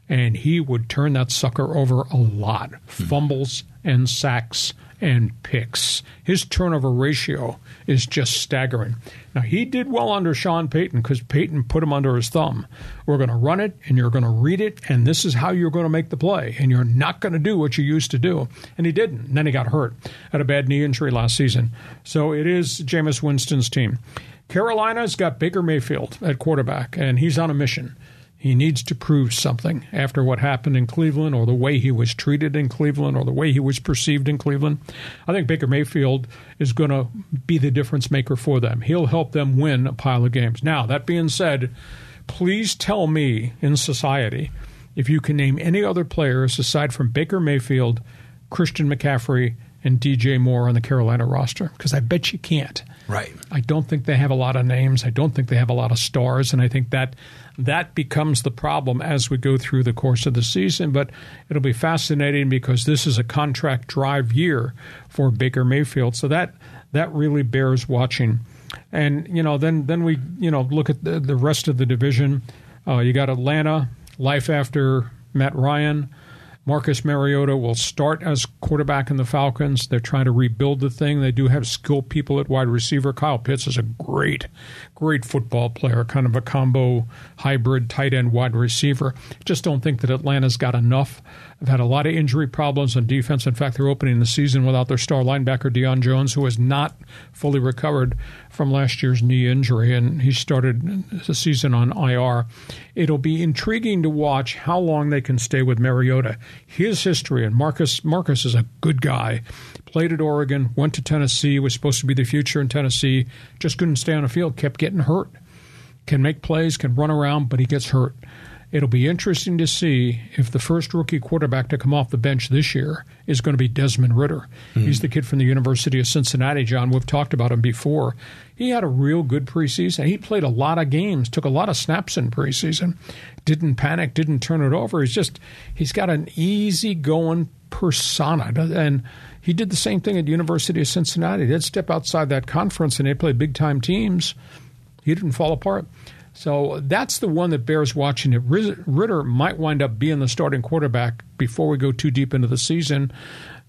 and he would turn that sucker over a lot. Hmm. Fumbles and sacks and picks. His turnover ratio is just staggering. Now, he did well under Sean Payton because Payton put him under his thumb. We're going to run it, and you're going to read it, and this is how you're going to make the play, and you're not going to do what you used to do. And he didn't. And then he got hurt, had a bad knee injury last season. So it is Jameis Winston's team. Carolina's got Baker Mayfield at quarterback, and he's on a mission. He needs to prove something after what happened in Cleveland or the way he was treated in Cleveland or the way he was perceived in Cleveland. I think Baker Mayfield is going to be the difference maker for them. He'll help them win a pile of games. Now, that being said, please tell me in society if you can name any other players aside from Baker Mayfield, Christian McCaffrey, and DJ Moore on the Carolina roster because I bet you can't. Right. I don't think they have a lot of names. I don't think they have a lot of stars, and I think that that becomes the problem as we go through the course of the season. But it'll be fascinating because this is a contract drive year for Baker Mayfield, so that that really bears watching. And you know, then then we you know look at the, the rest of the division. Uh, you got Atlanta, life after Matt Ryan. Marcus Mariota will start as quarterback in the Falcons. They're trying to rebuild the thing. They do have skilled people at wide receiver. Kyle Pitts is a great, great football player, kind of a combo hybrid tight end wide receiver. Just don't think that Atlanta's got enough. They've had a lot of injury problems on defense. In fact, they're opening the season without their star linebacker, Deion Jones, who has not fully recovered from last year's knee injury, and he started the season on IR. It'll be intriguing to watch how long they can stay with Mariota. His history, and Marcus Marcus is a good guy. Played at Oregon, went to Tennessee, was supposed to be the future in Tennessee, just couldn't stay on the field, kept getting hurt. Can make plays, can run around, but he gets hurt. It'll be interesting to see if the first rookie quarterback to come off the bench this year is going to be Desmond Ridder. Mm-hmm. He's the kid from the University of Cincinnati, John. We've talked about him before. He had a real good preseason. He played a lot of games, took a lot of snaps in preseason, didn't panic, didn't turn it over. He's just, he's got an easy going persona. And he did the same thing at University of Cincinnati. They'd step outside that conference and they play big time teams. He didn't fall apart. So that's the one that bears watching. It Ridder might wind up being the starting quarterback before we go too deep into the season,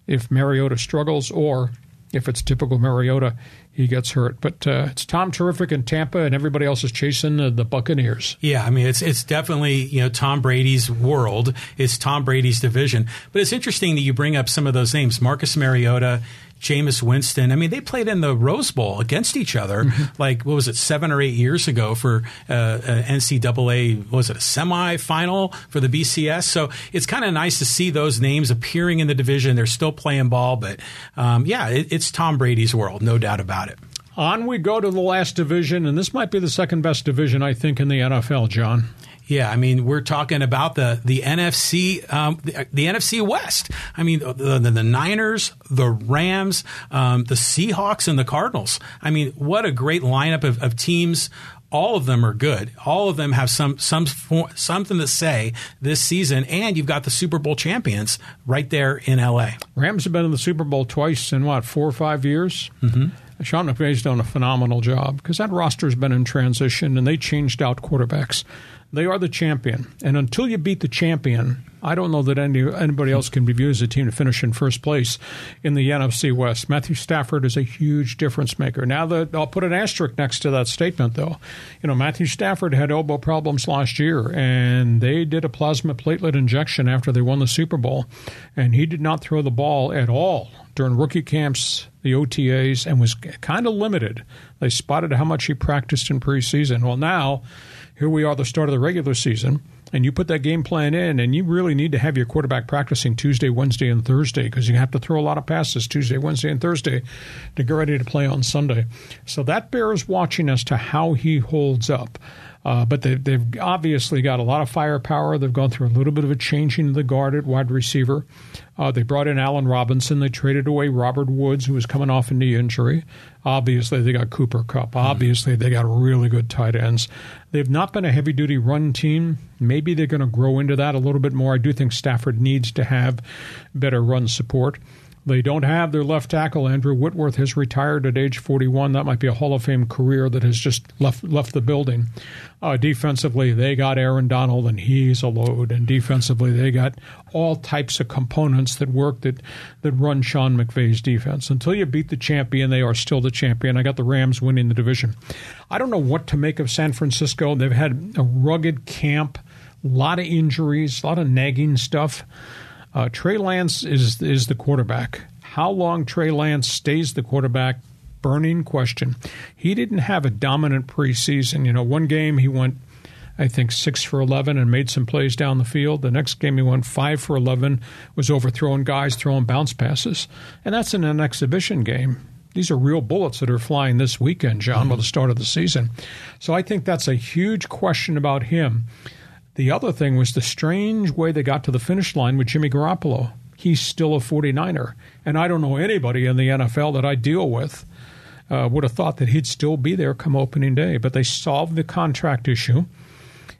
if Mariota struggles, or if it's typical Mariota, he gets hurt. But uh, it's Tom Terrific in Tampa, and everybody else is chasing uh, the Buccaneers. Yeah, I mean it's it's definitely you know Tom Brady's world. It's Tom Brady's division. But it's interesting that you bring up some of those names: Marcus Mariota, Jameis Winston. I mean, they played in the Rose Bowl against each other, mm-hmm. like what was it, seven or eight years ago for uh, uh, NCAA? was it a semifinal for the BCS? So it's kind of nice to see those names appearing in the division. They're still playing ball, but um, yeah, it, it's Tom Brady's world, no doubt about it. On we go to the last division, and this might be the second best division, I think, in the NFL, John. Yeah, I mean, we're talking about the the NFC um, the, the, NFC West. I mean, the, the, the Niners, the Rams, um, the Seahawks, and the Cardinals. I mean, what a great lineup of, of teams all of them are good. All of them have some some something to say this season, and you've got the Super Bowl champions right there in L.A. Rams have been in the Super Bowl twice in what four or five years. Mm-hmm. Sean McVay's done a phenomenal job because that roster's been in transition and they changed out quarterbacks. They are the champion. And until you beat the champion, I don't know that any, anybody else can be viewed as a team to finish in first place in the NFC West. Matthew Stafford is a huge difference maker. Now that I'll put an asterisk next to that statement, though. You know, Matthew Stafford had elbow problems last year, and they did a plasma platelet injection after they won the Super Bowl, and he did not throw the ball at all during rookie camps, the OTAs, and was kind of limited. They spotted how much he practiced in preseason. Well, now here we are, the start of the regular season and you put that game plan in, and you really need to have your quarterback practicing Tuesday, Wednesday, and Thursday because you have to throw a lot of passes Tuesday, Wednesday, and Thursday to get ready to play on Sunday. So that bears watching as to how he holds up. Uh, but they, they've obviously got a lot of firepower. They've gone through a little bit of a changing of the guard at wide receiver. Uh, they brought in Allen Robinson. They traded away Robert Woods, who was coming off a knee injury. Obviously, they got Cooper Kupp. Obviously, they got really good tight ends. They've not been a heavy duty run team. Maybe they're going to grow into that a little bit more. I do think Stafford needs to have better run support. They don't have their left tackle. Andrew Whitworth has retired at age 41. That might be a Hall of Fame career that has just left left the building. Uh, defensively, they got Aaron Donald, and he's a load. And defensively, they got all types of components that work that that run Sean McVay's defense. Until you beat the champion, they are still the champion. I got the Rams winning the division. I don't know what to make of San Francisco. They've had a rugged camp, a lot of injuries, a lot of nagging stuff. Uh, Trey Lance is is the quarterback. How long Trey Lance stays the quarterback? Burning question. He didn't have a dominant preseason. You know, one game he went, I think, six for 11 and made some plays down the field. The next game he went five for 11, was overthrowing guys, throwing bounce passes. And that's in an exhibition game. These are real bullets that are flying this weekend, John, mm-hmm. with the start of the season. So I think that's a huge question about him. The other thing was the strange way they got to the finish line with Jimmy Garoppolo. He's still a 49er. And I don't know anybody in the NFL that I deal with uh, would have thought that he'd still be there come opening day. But they solved the contract issue.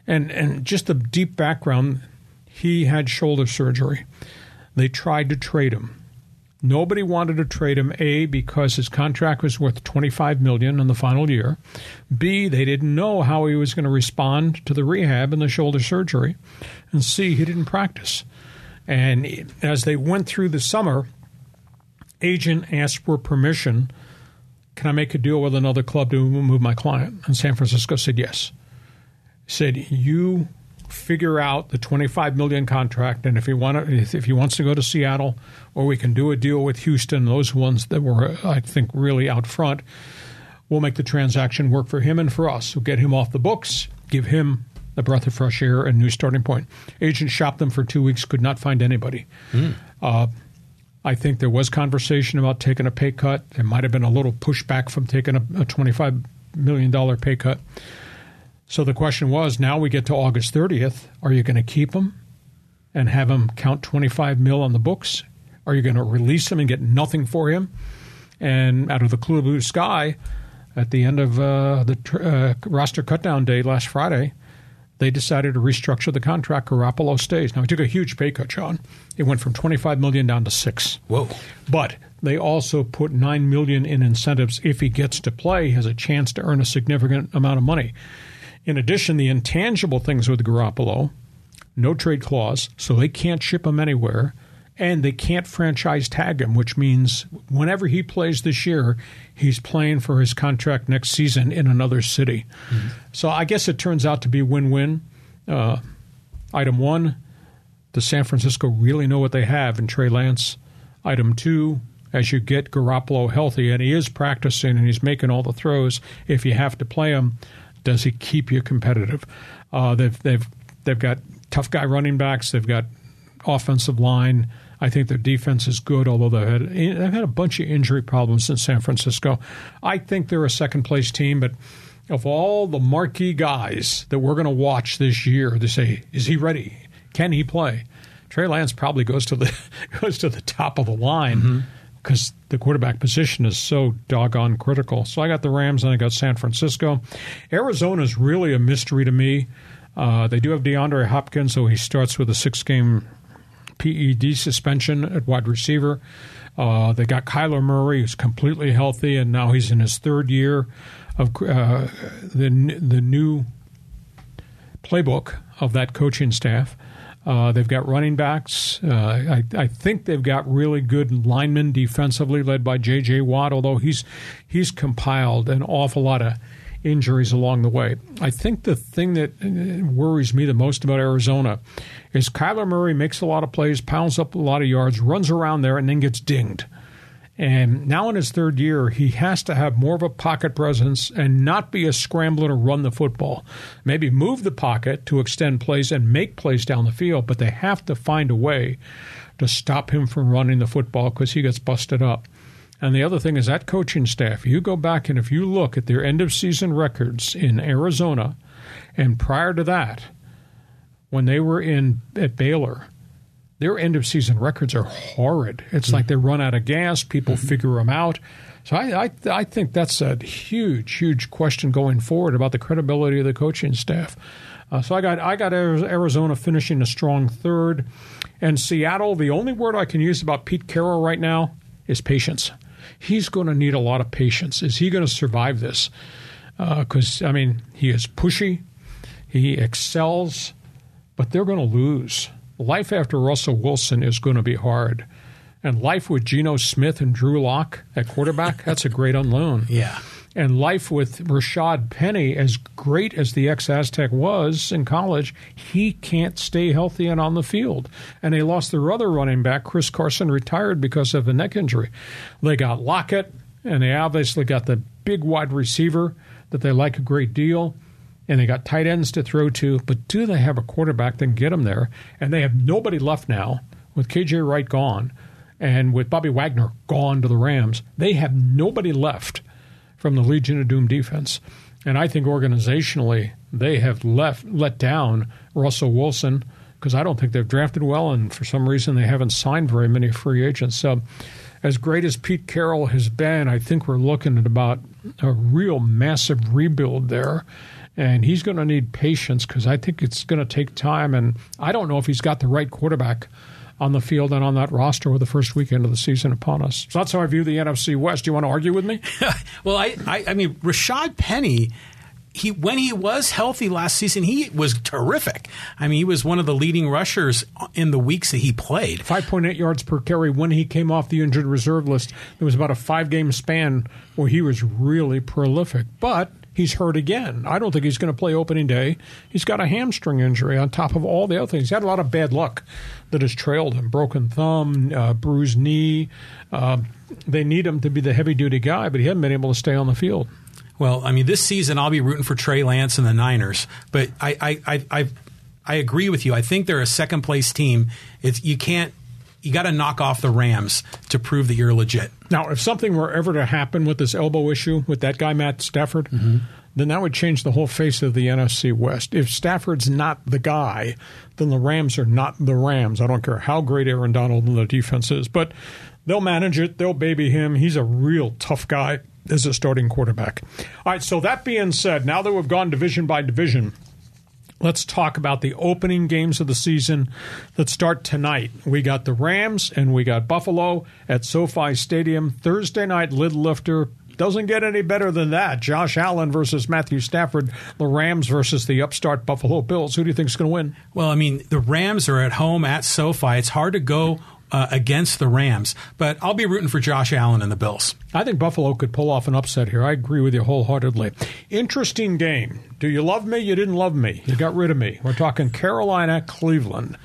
And, and just the deep background, he had shoulder surgery. They tried to trade him. Nobody wanted to trade him. A because his contract was worth 25 million in the final year. B they didn't know how he was going to respond to the rehab and the shoulder surgery. And C he didn't practice. And as they went through the summer, agent asked for permission. Can I make a deal with another club to move my client? And San Francisco said yes. Said you figure out the 25 million contract, and if he want to, if he wants to go to Seattle, or we can do a deal with Houston, those ones that were, I think, really out front, we'll make the transaction work for him and for us. We'll get him off the books, give him a breath of fresh air, and new starting point. Agent shopped them for two weeks, could not find anybody. Mm. Uh, I think there was conversation about taking a pay cut. There might have been a little pushback from taking a, a $25 million pay cut. So the question was now we get to August 30th. Are you going to keep him and have him count 25 mil on the books? Are you going to release him and get nothing for him? And out of the clear blue sky, at the end of uh, the uh, roster cutdown day last Friday, they decided to restructure the contract. Garoppolo stays. Now he took a huge pay cut, John. It went from 25 million down to six. Whoa! But they also put nine million in incentives if he gets to play. He has a chance to earn a significant amount of money. In addition, the intangible things with Garoppolo, no trade clause, so they can't ship him anywhere, and they can't franchise tag him, which means whenever he plays this year, he's playing for his contract next season in another city. Mm-hmm. So I guess it turns out to be win win. Uh, item one, does San Francisco really know what they have in Trey Lance? Item two, as you get Garoppolo healthy, and he is practicing and he's making all the throws, if you have to play him, does he keep you competitive? Uh, they've they've they've got tough guy running backs. They've got offensive line. I think their defense is good, although they've had, they've had a bunch of injury problems in San Francisco. I think they're a second place team, but of all the marquee guys that we're going to watch this year, to say, is he ready? Can he play? Trey Lance probably goes to the goes to the top of the line. Mm-hmm because the quarterback position is so doggone critical. So I got the Rams and I got San Francisco. Arizona is really a mystery to me. Uh, they do have DeAndre Hopkins, so he starts with a six game PED suspension at wide receiver. Uh, they got Kyler Murray, who's completely healthy, and now he's in his third year of uh, the the new playbook of that coaching staff. Uh, they've got running backs. Uh, I, I, think they've got really good linemen defensively, led by J.J. Watt. Although he's he's compiled an awful lot of injuries along the way. I think the thing that uh, worries me the most about Arizona is Kyler Murray makes a lot of plays, pounds up a lot of yards, runs around there, and then gets dinged. And now in his third year, he has to have more of a pocket presence and not be a scrambler to run the football. Maybe move the pocket to extend plays and make plays down the field, but they have to find a way to stop him from running the football because he gets busted up. And the other thing is that coaching staff, you go back and if you look at their end of season records in Arizona and prior to that, when they were in at Baylor, their end of season records are horrid. It's mm-hmm. like they run out of gas, people mm-hmm. figure them out. So I, I, I think that's a huge, huge question going forward about the credibility of the coaching staff. Uh, so I got I got Arizona finishing a strong third, and Seattle. The only word I can use about Pete Carroll right now is patience. He's going to need a lot of patience. Is he going to survive this? Because uh, I mean, he is pushy, he excels, but they're going to lose life after Russell Wilson is going to be hard. And life with Geno Smith and Drew Lock at quarterback, that's a great unknown. Yeah. And life with Rashad Penny, as great as the ex Aztec was in college, he can't stay healthy and on the field. And they lost their other running back, Chris Carson, retired because of a neck injury. They got Lockett, and they obviously got the big wide receiver that they like a great deal and they got tight ends to throw to, but do they have a quarterback that can get them there? And they have nobody left now with KJ Wright gone and with Bobby Wagner gone to the Rams. They have nobody left from the Legion of Doom defense. And I think organizationally, they have left let down Russell Wilson because I don't think they've drafted well, and for some reason they haven't signed very many free agents. So, as great as Pete Carroll has been, I think we're looking at about a real massive rebuild there and he's going to need patience because I think it's going to take time. And I don't know if he's got the right quarterback on the field and on that roster with the first weekend of the season upon us. So that's how I view the NFC West. Do you want to argue with me? well, I, I, I mean, Rashad Penny he when he was healthy last season, he was terrific. I mean, he was one of the leading rushers in the weeks that he played. Five point eight yards per carry when he came off the injured reserve list. There was about a five game span where he was really prolific, but he's hurt again. I don't think he's going to play opening day. He's got a hamstring injury on top of all the other things. He's had a lot of bad luck that has trailed him broken thumb, uh, bruised knee. Uh, they need him to be the heavy duty guy, but he hasn't been able to stay on the field. Well, I mean, this season I'll be rooting for Trey Lance and the Niners, but I, I, I, I, I agree with you. I think they're a second place team. It's you can't you got to knock off the Rams to prove that you're legit. Now, if something were ever to happen with this elbow issue with that guy Matt Stafford, mm-hmm. then that would change the whole face of the NFC West. If Stafford's not the guy, then the Rams are not the Rams. I don't care how great Aaron Donald and the defense is, but they'll manage it. They'll baby him. He's a real tough guy as a starting quarterback. All right. So that being said, now that we've gone division by division. Let's talk about the opening games of the season that start tonight. We got the Rams and we got Buffalo at SoFi Stadium. Thursday night, lid lifter. Doesn't get any better than that. Josh Allen versus Matthew Stafford. The Rams versus the upstart Buffalo Bills. Who do you think is going to win? Well, I mean, the Rams are at home at SoFi. It's hard to go uh, against the Rams. But I'll be rooting for Josh Allen and the Bills. I think Buffalo could pull off an upset here. I agree with you wholeheartedly. Interesting game. Do you love me? You didn't love me. You got rid of me. We're talking Carolina, Cleveland.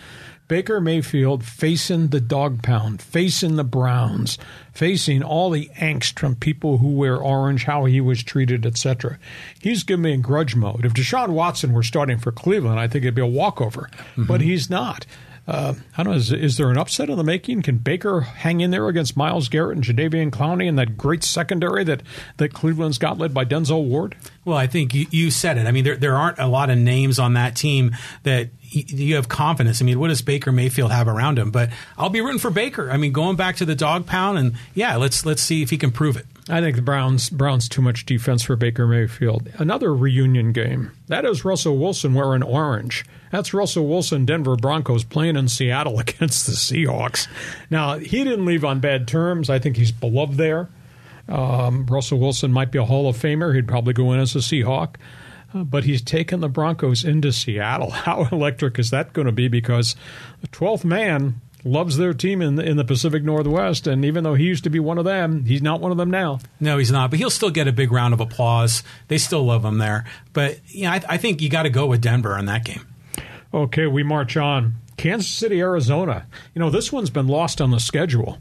Baker Mayfield facing the dog pound, facing the Browns, facing all the angst from people who wear orange, how he was treated, etc. He's giving me in grudge mode. If Deshaun Watson were starting for Cleveland, I think it'd be a walkover, mm-hmm. but he's not. Uh, I don't know. Is, is, there an upset in the making? Can Baker hang in there against Myles Garrett and Jadeveon Clowney and that great secondary that, that Cleveland's got led by Denzel Ward? Well, I think you, you said it. I mean, there, there aren't a lot of names on that team that you have confidence. I mean, what does Baker Mayfield have around him? But I'll be rooting for Baker. I mean, going back to the dog pound, and yeah, let's let's see if he can prove it. I think the Browns Browns too much defense for Baker Mayfield. Another reunion game. That is Russell Wilson wearing orange. That's Russell Wilson, Denver Broncos playing in Seattle against the Seahawks. Now he didn't leave on bad terms. I think he's beloved there. Um, Russell Wilson might be a Hall of Famer. He'd probably go in as a Seahawk. Uh, but he's taken the Broncos into Seattle. How electric is that going to be? Because the 12th man loves their team in the, in the Pacific Northwest, and even though he used to be one of them, he's not one of them now. No, he's not. But he'll still get a big round of applause. They still love him there. But yeah, I, I think you got to go with Denver in that game. Okay, we march on. Kansas City, Arizona. You know, this one's been lost on the schedule.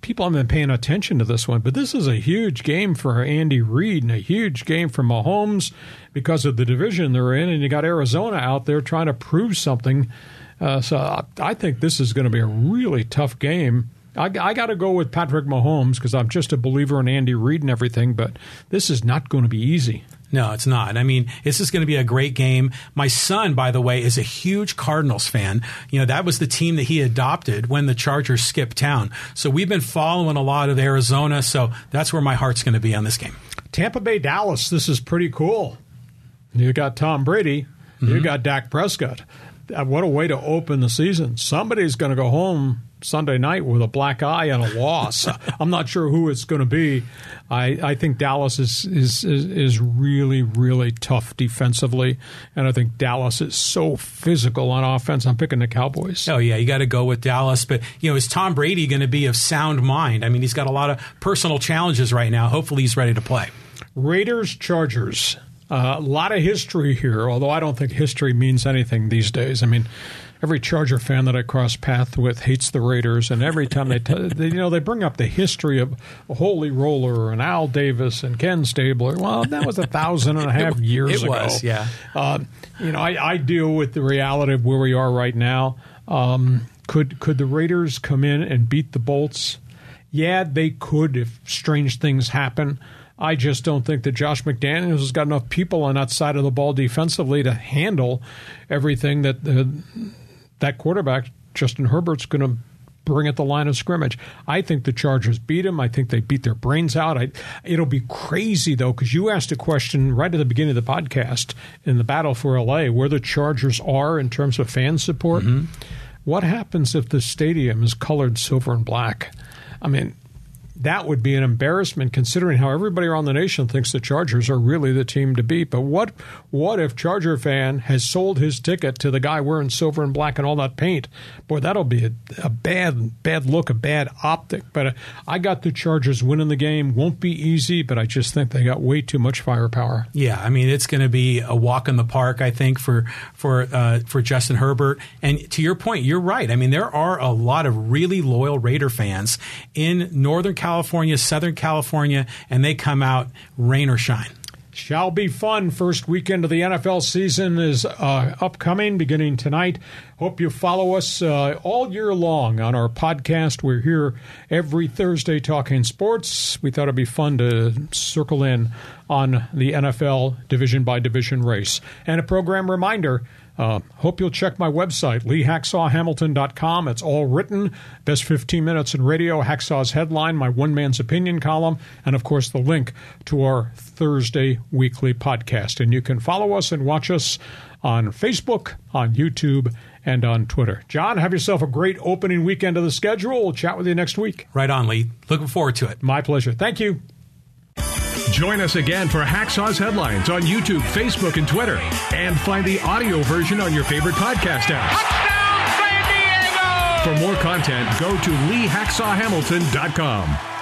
People haven't been paying attention to this one, but this is a huge game for Andy Reid and a huge game for Mahomes because of the division they're in. And you got Arizona out there trying to prove something uh, so I think this is going to be a really tough game. I, I got to go with Patrick Mahomes because I'm just a believer in Andy Reid and everything, but this is not going to be easy. No, it's not. I mean, this is going to be a great game. My son, by the way, is a huge Cardinals fan. You know, that was the team that he adopted when the Chargers skipped town. So we've been following a lot of Arizona. So that's where my heart's going to be on this game. Tampa Bay, Dallas. This is pretty cool. You got Tom Brady. Mm-hmm. You got Dak Prescott. Uh, what a way to open the season. Somebody's going to go home Sunday night with a black eye and a loss. I'm not sure who it's going to be. I, I think Dallas is, is, is is really really tough defensively, and I think Dallas is so physical on offense. I'm picking the Cowboys. Oh yeah, you got to go with Dallas. But you know, is Tom Brady going to be of sound mind? I mean, he's got a lot of personal challenges right now. Hopefully, he's ready to play. Raiders Chargers. Uh, a lot of history here, although I don't think history means anything these days. I mean, every Charger fan that I cross path with hates the Raiders, and every time they, t- they, you know, they bring up the history of Holy Roller and Al Davis and Ken Stabler. Well, that was a thousand and a half years it ago. Was, yeah. Uh, you know, I, I, deal with the reality of where we are right now. Um, could could the Raiders come in and beat the Bolts? Yeah, they could if strange things happen. I just don't think that Josh McDaniels has got enough people on that side of the ball defensively to handle everything that uh, that quarterback Justin Herbert's going to bring at the line of scrimmage. I think the Chargers beat him. I think they beat their brains out. I, it'll be crazy though because you asked a question right at the beginning of the podcast in the battle for LA where the Chargers are in terms of fan support. Mm-hmm. What happens if the stadium is colored silver and black? I mean, that would be an embarrassment considering how everybody around the nation thinks the Chargers are really the team to beat. But what what if Charger fan has sold his ticket to the guy wearing silver and black and all that paint? Boy, that'll be a, a bad bad look, a bad optic. But uh, I got the Chargers winning the game. Won't be easy, but I just think they got way too much firepower. Yeah, I mean it's going to be a walk in the park. I think for for uh, for Justin Herbert. And to your point, you're right. I mean there are a lot of really loyal Raider fans in Northern California California, Southern California, and they come out rain or shine. Shall be fun. First weekend of the NFL season is uh, upcoming, beginning tonight. Hope you follow us uh, all year long on our podcast. We're here every Thursday talking sports. We thought it'd be fun to circle in on the NFL division by division race. And a program reminder uh, hope you'll check my website, leehacksawhamilton.com. It's all written. Best 15 minutes in radio, Hacksaw's headline, my one man's opinion column, and of course the link to our Thursday weekly podcast. And you can follow us and watch us on Facebook, on YouTube, and on Twitter. John, have yourself a great opening weekend of the schedule. We'll chat with you next week. Right on, Lee. Looking forward to it. My pleasure. Thank you. Join us again for Hacksaw's Headlines on YouTube, Facebook, and Twitter. And find the audio version on your favorite podcast app. For more content, go to leehacksawhamilton.com.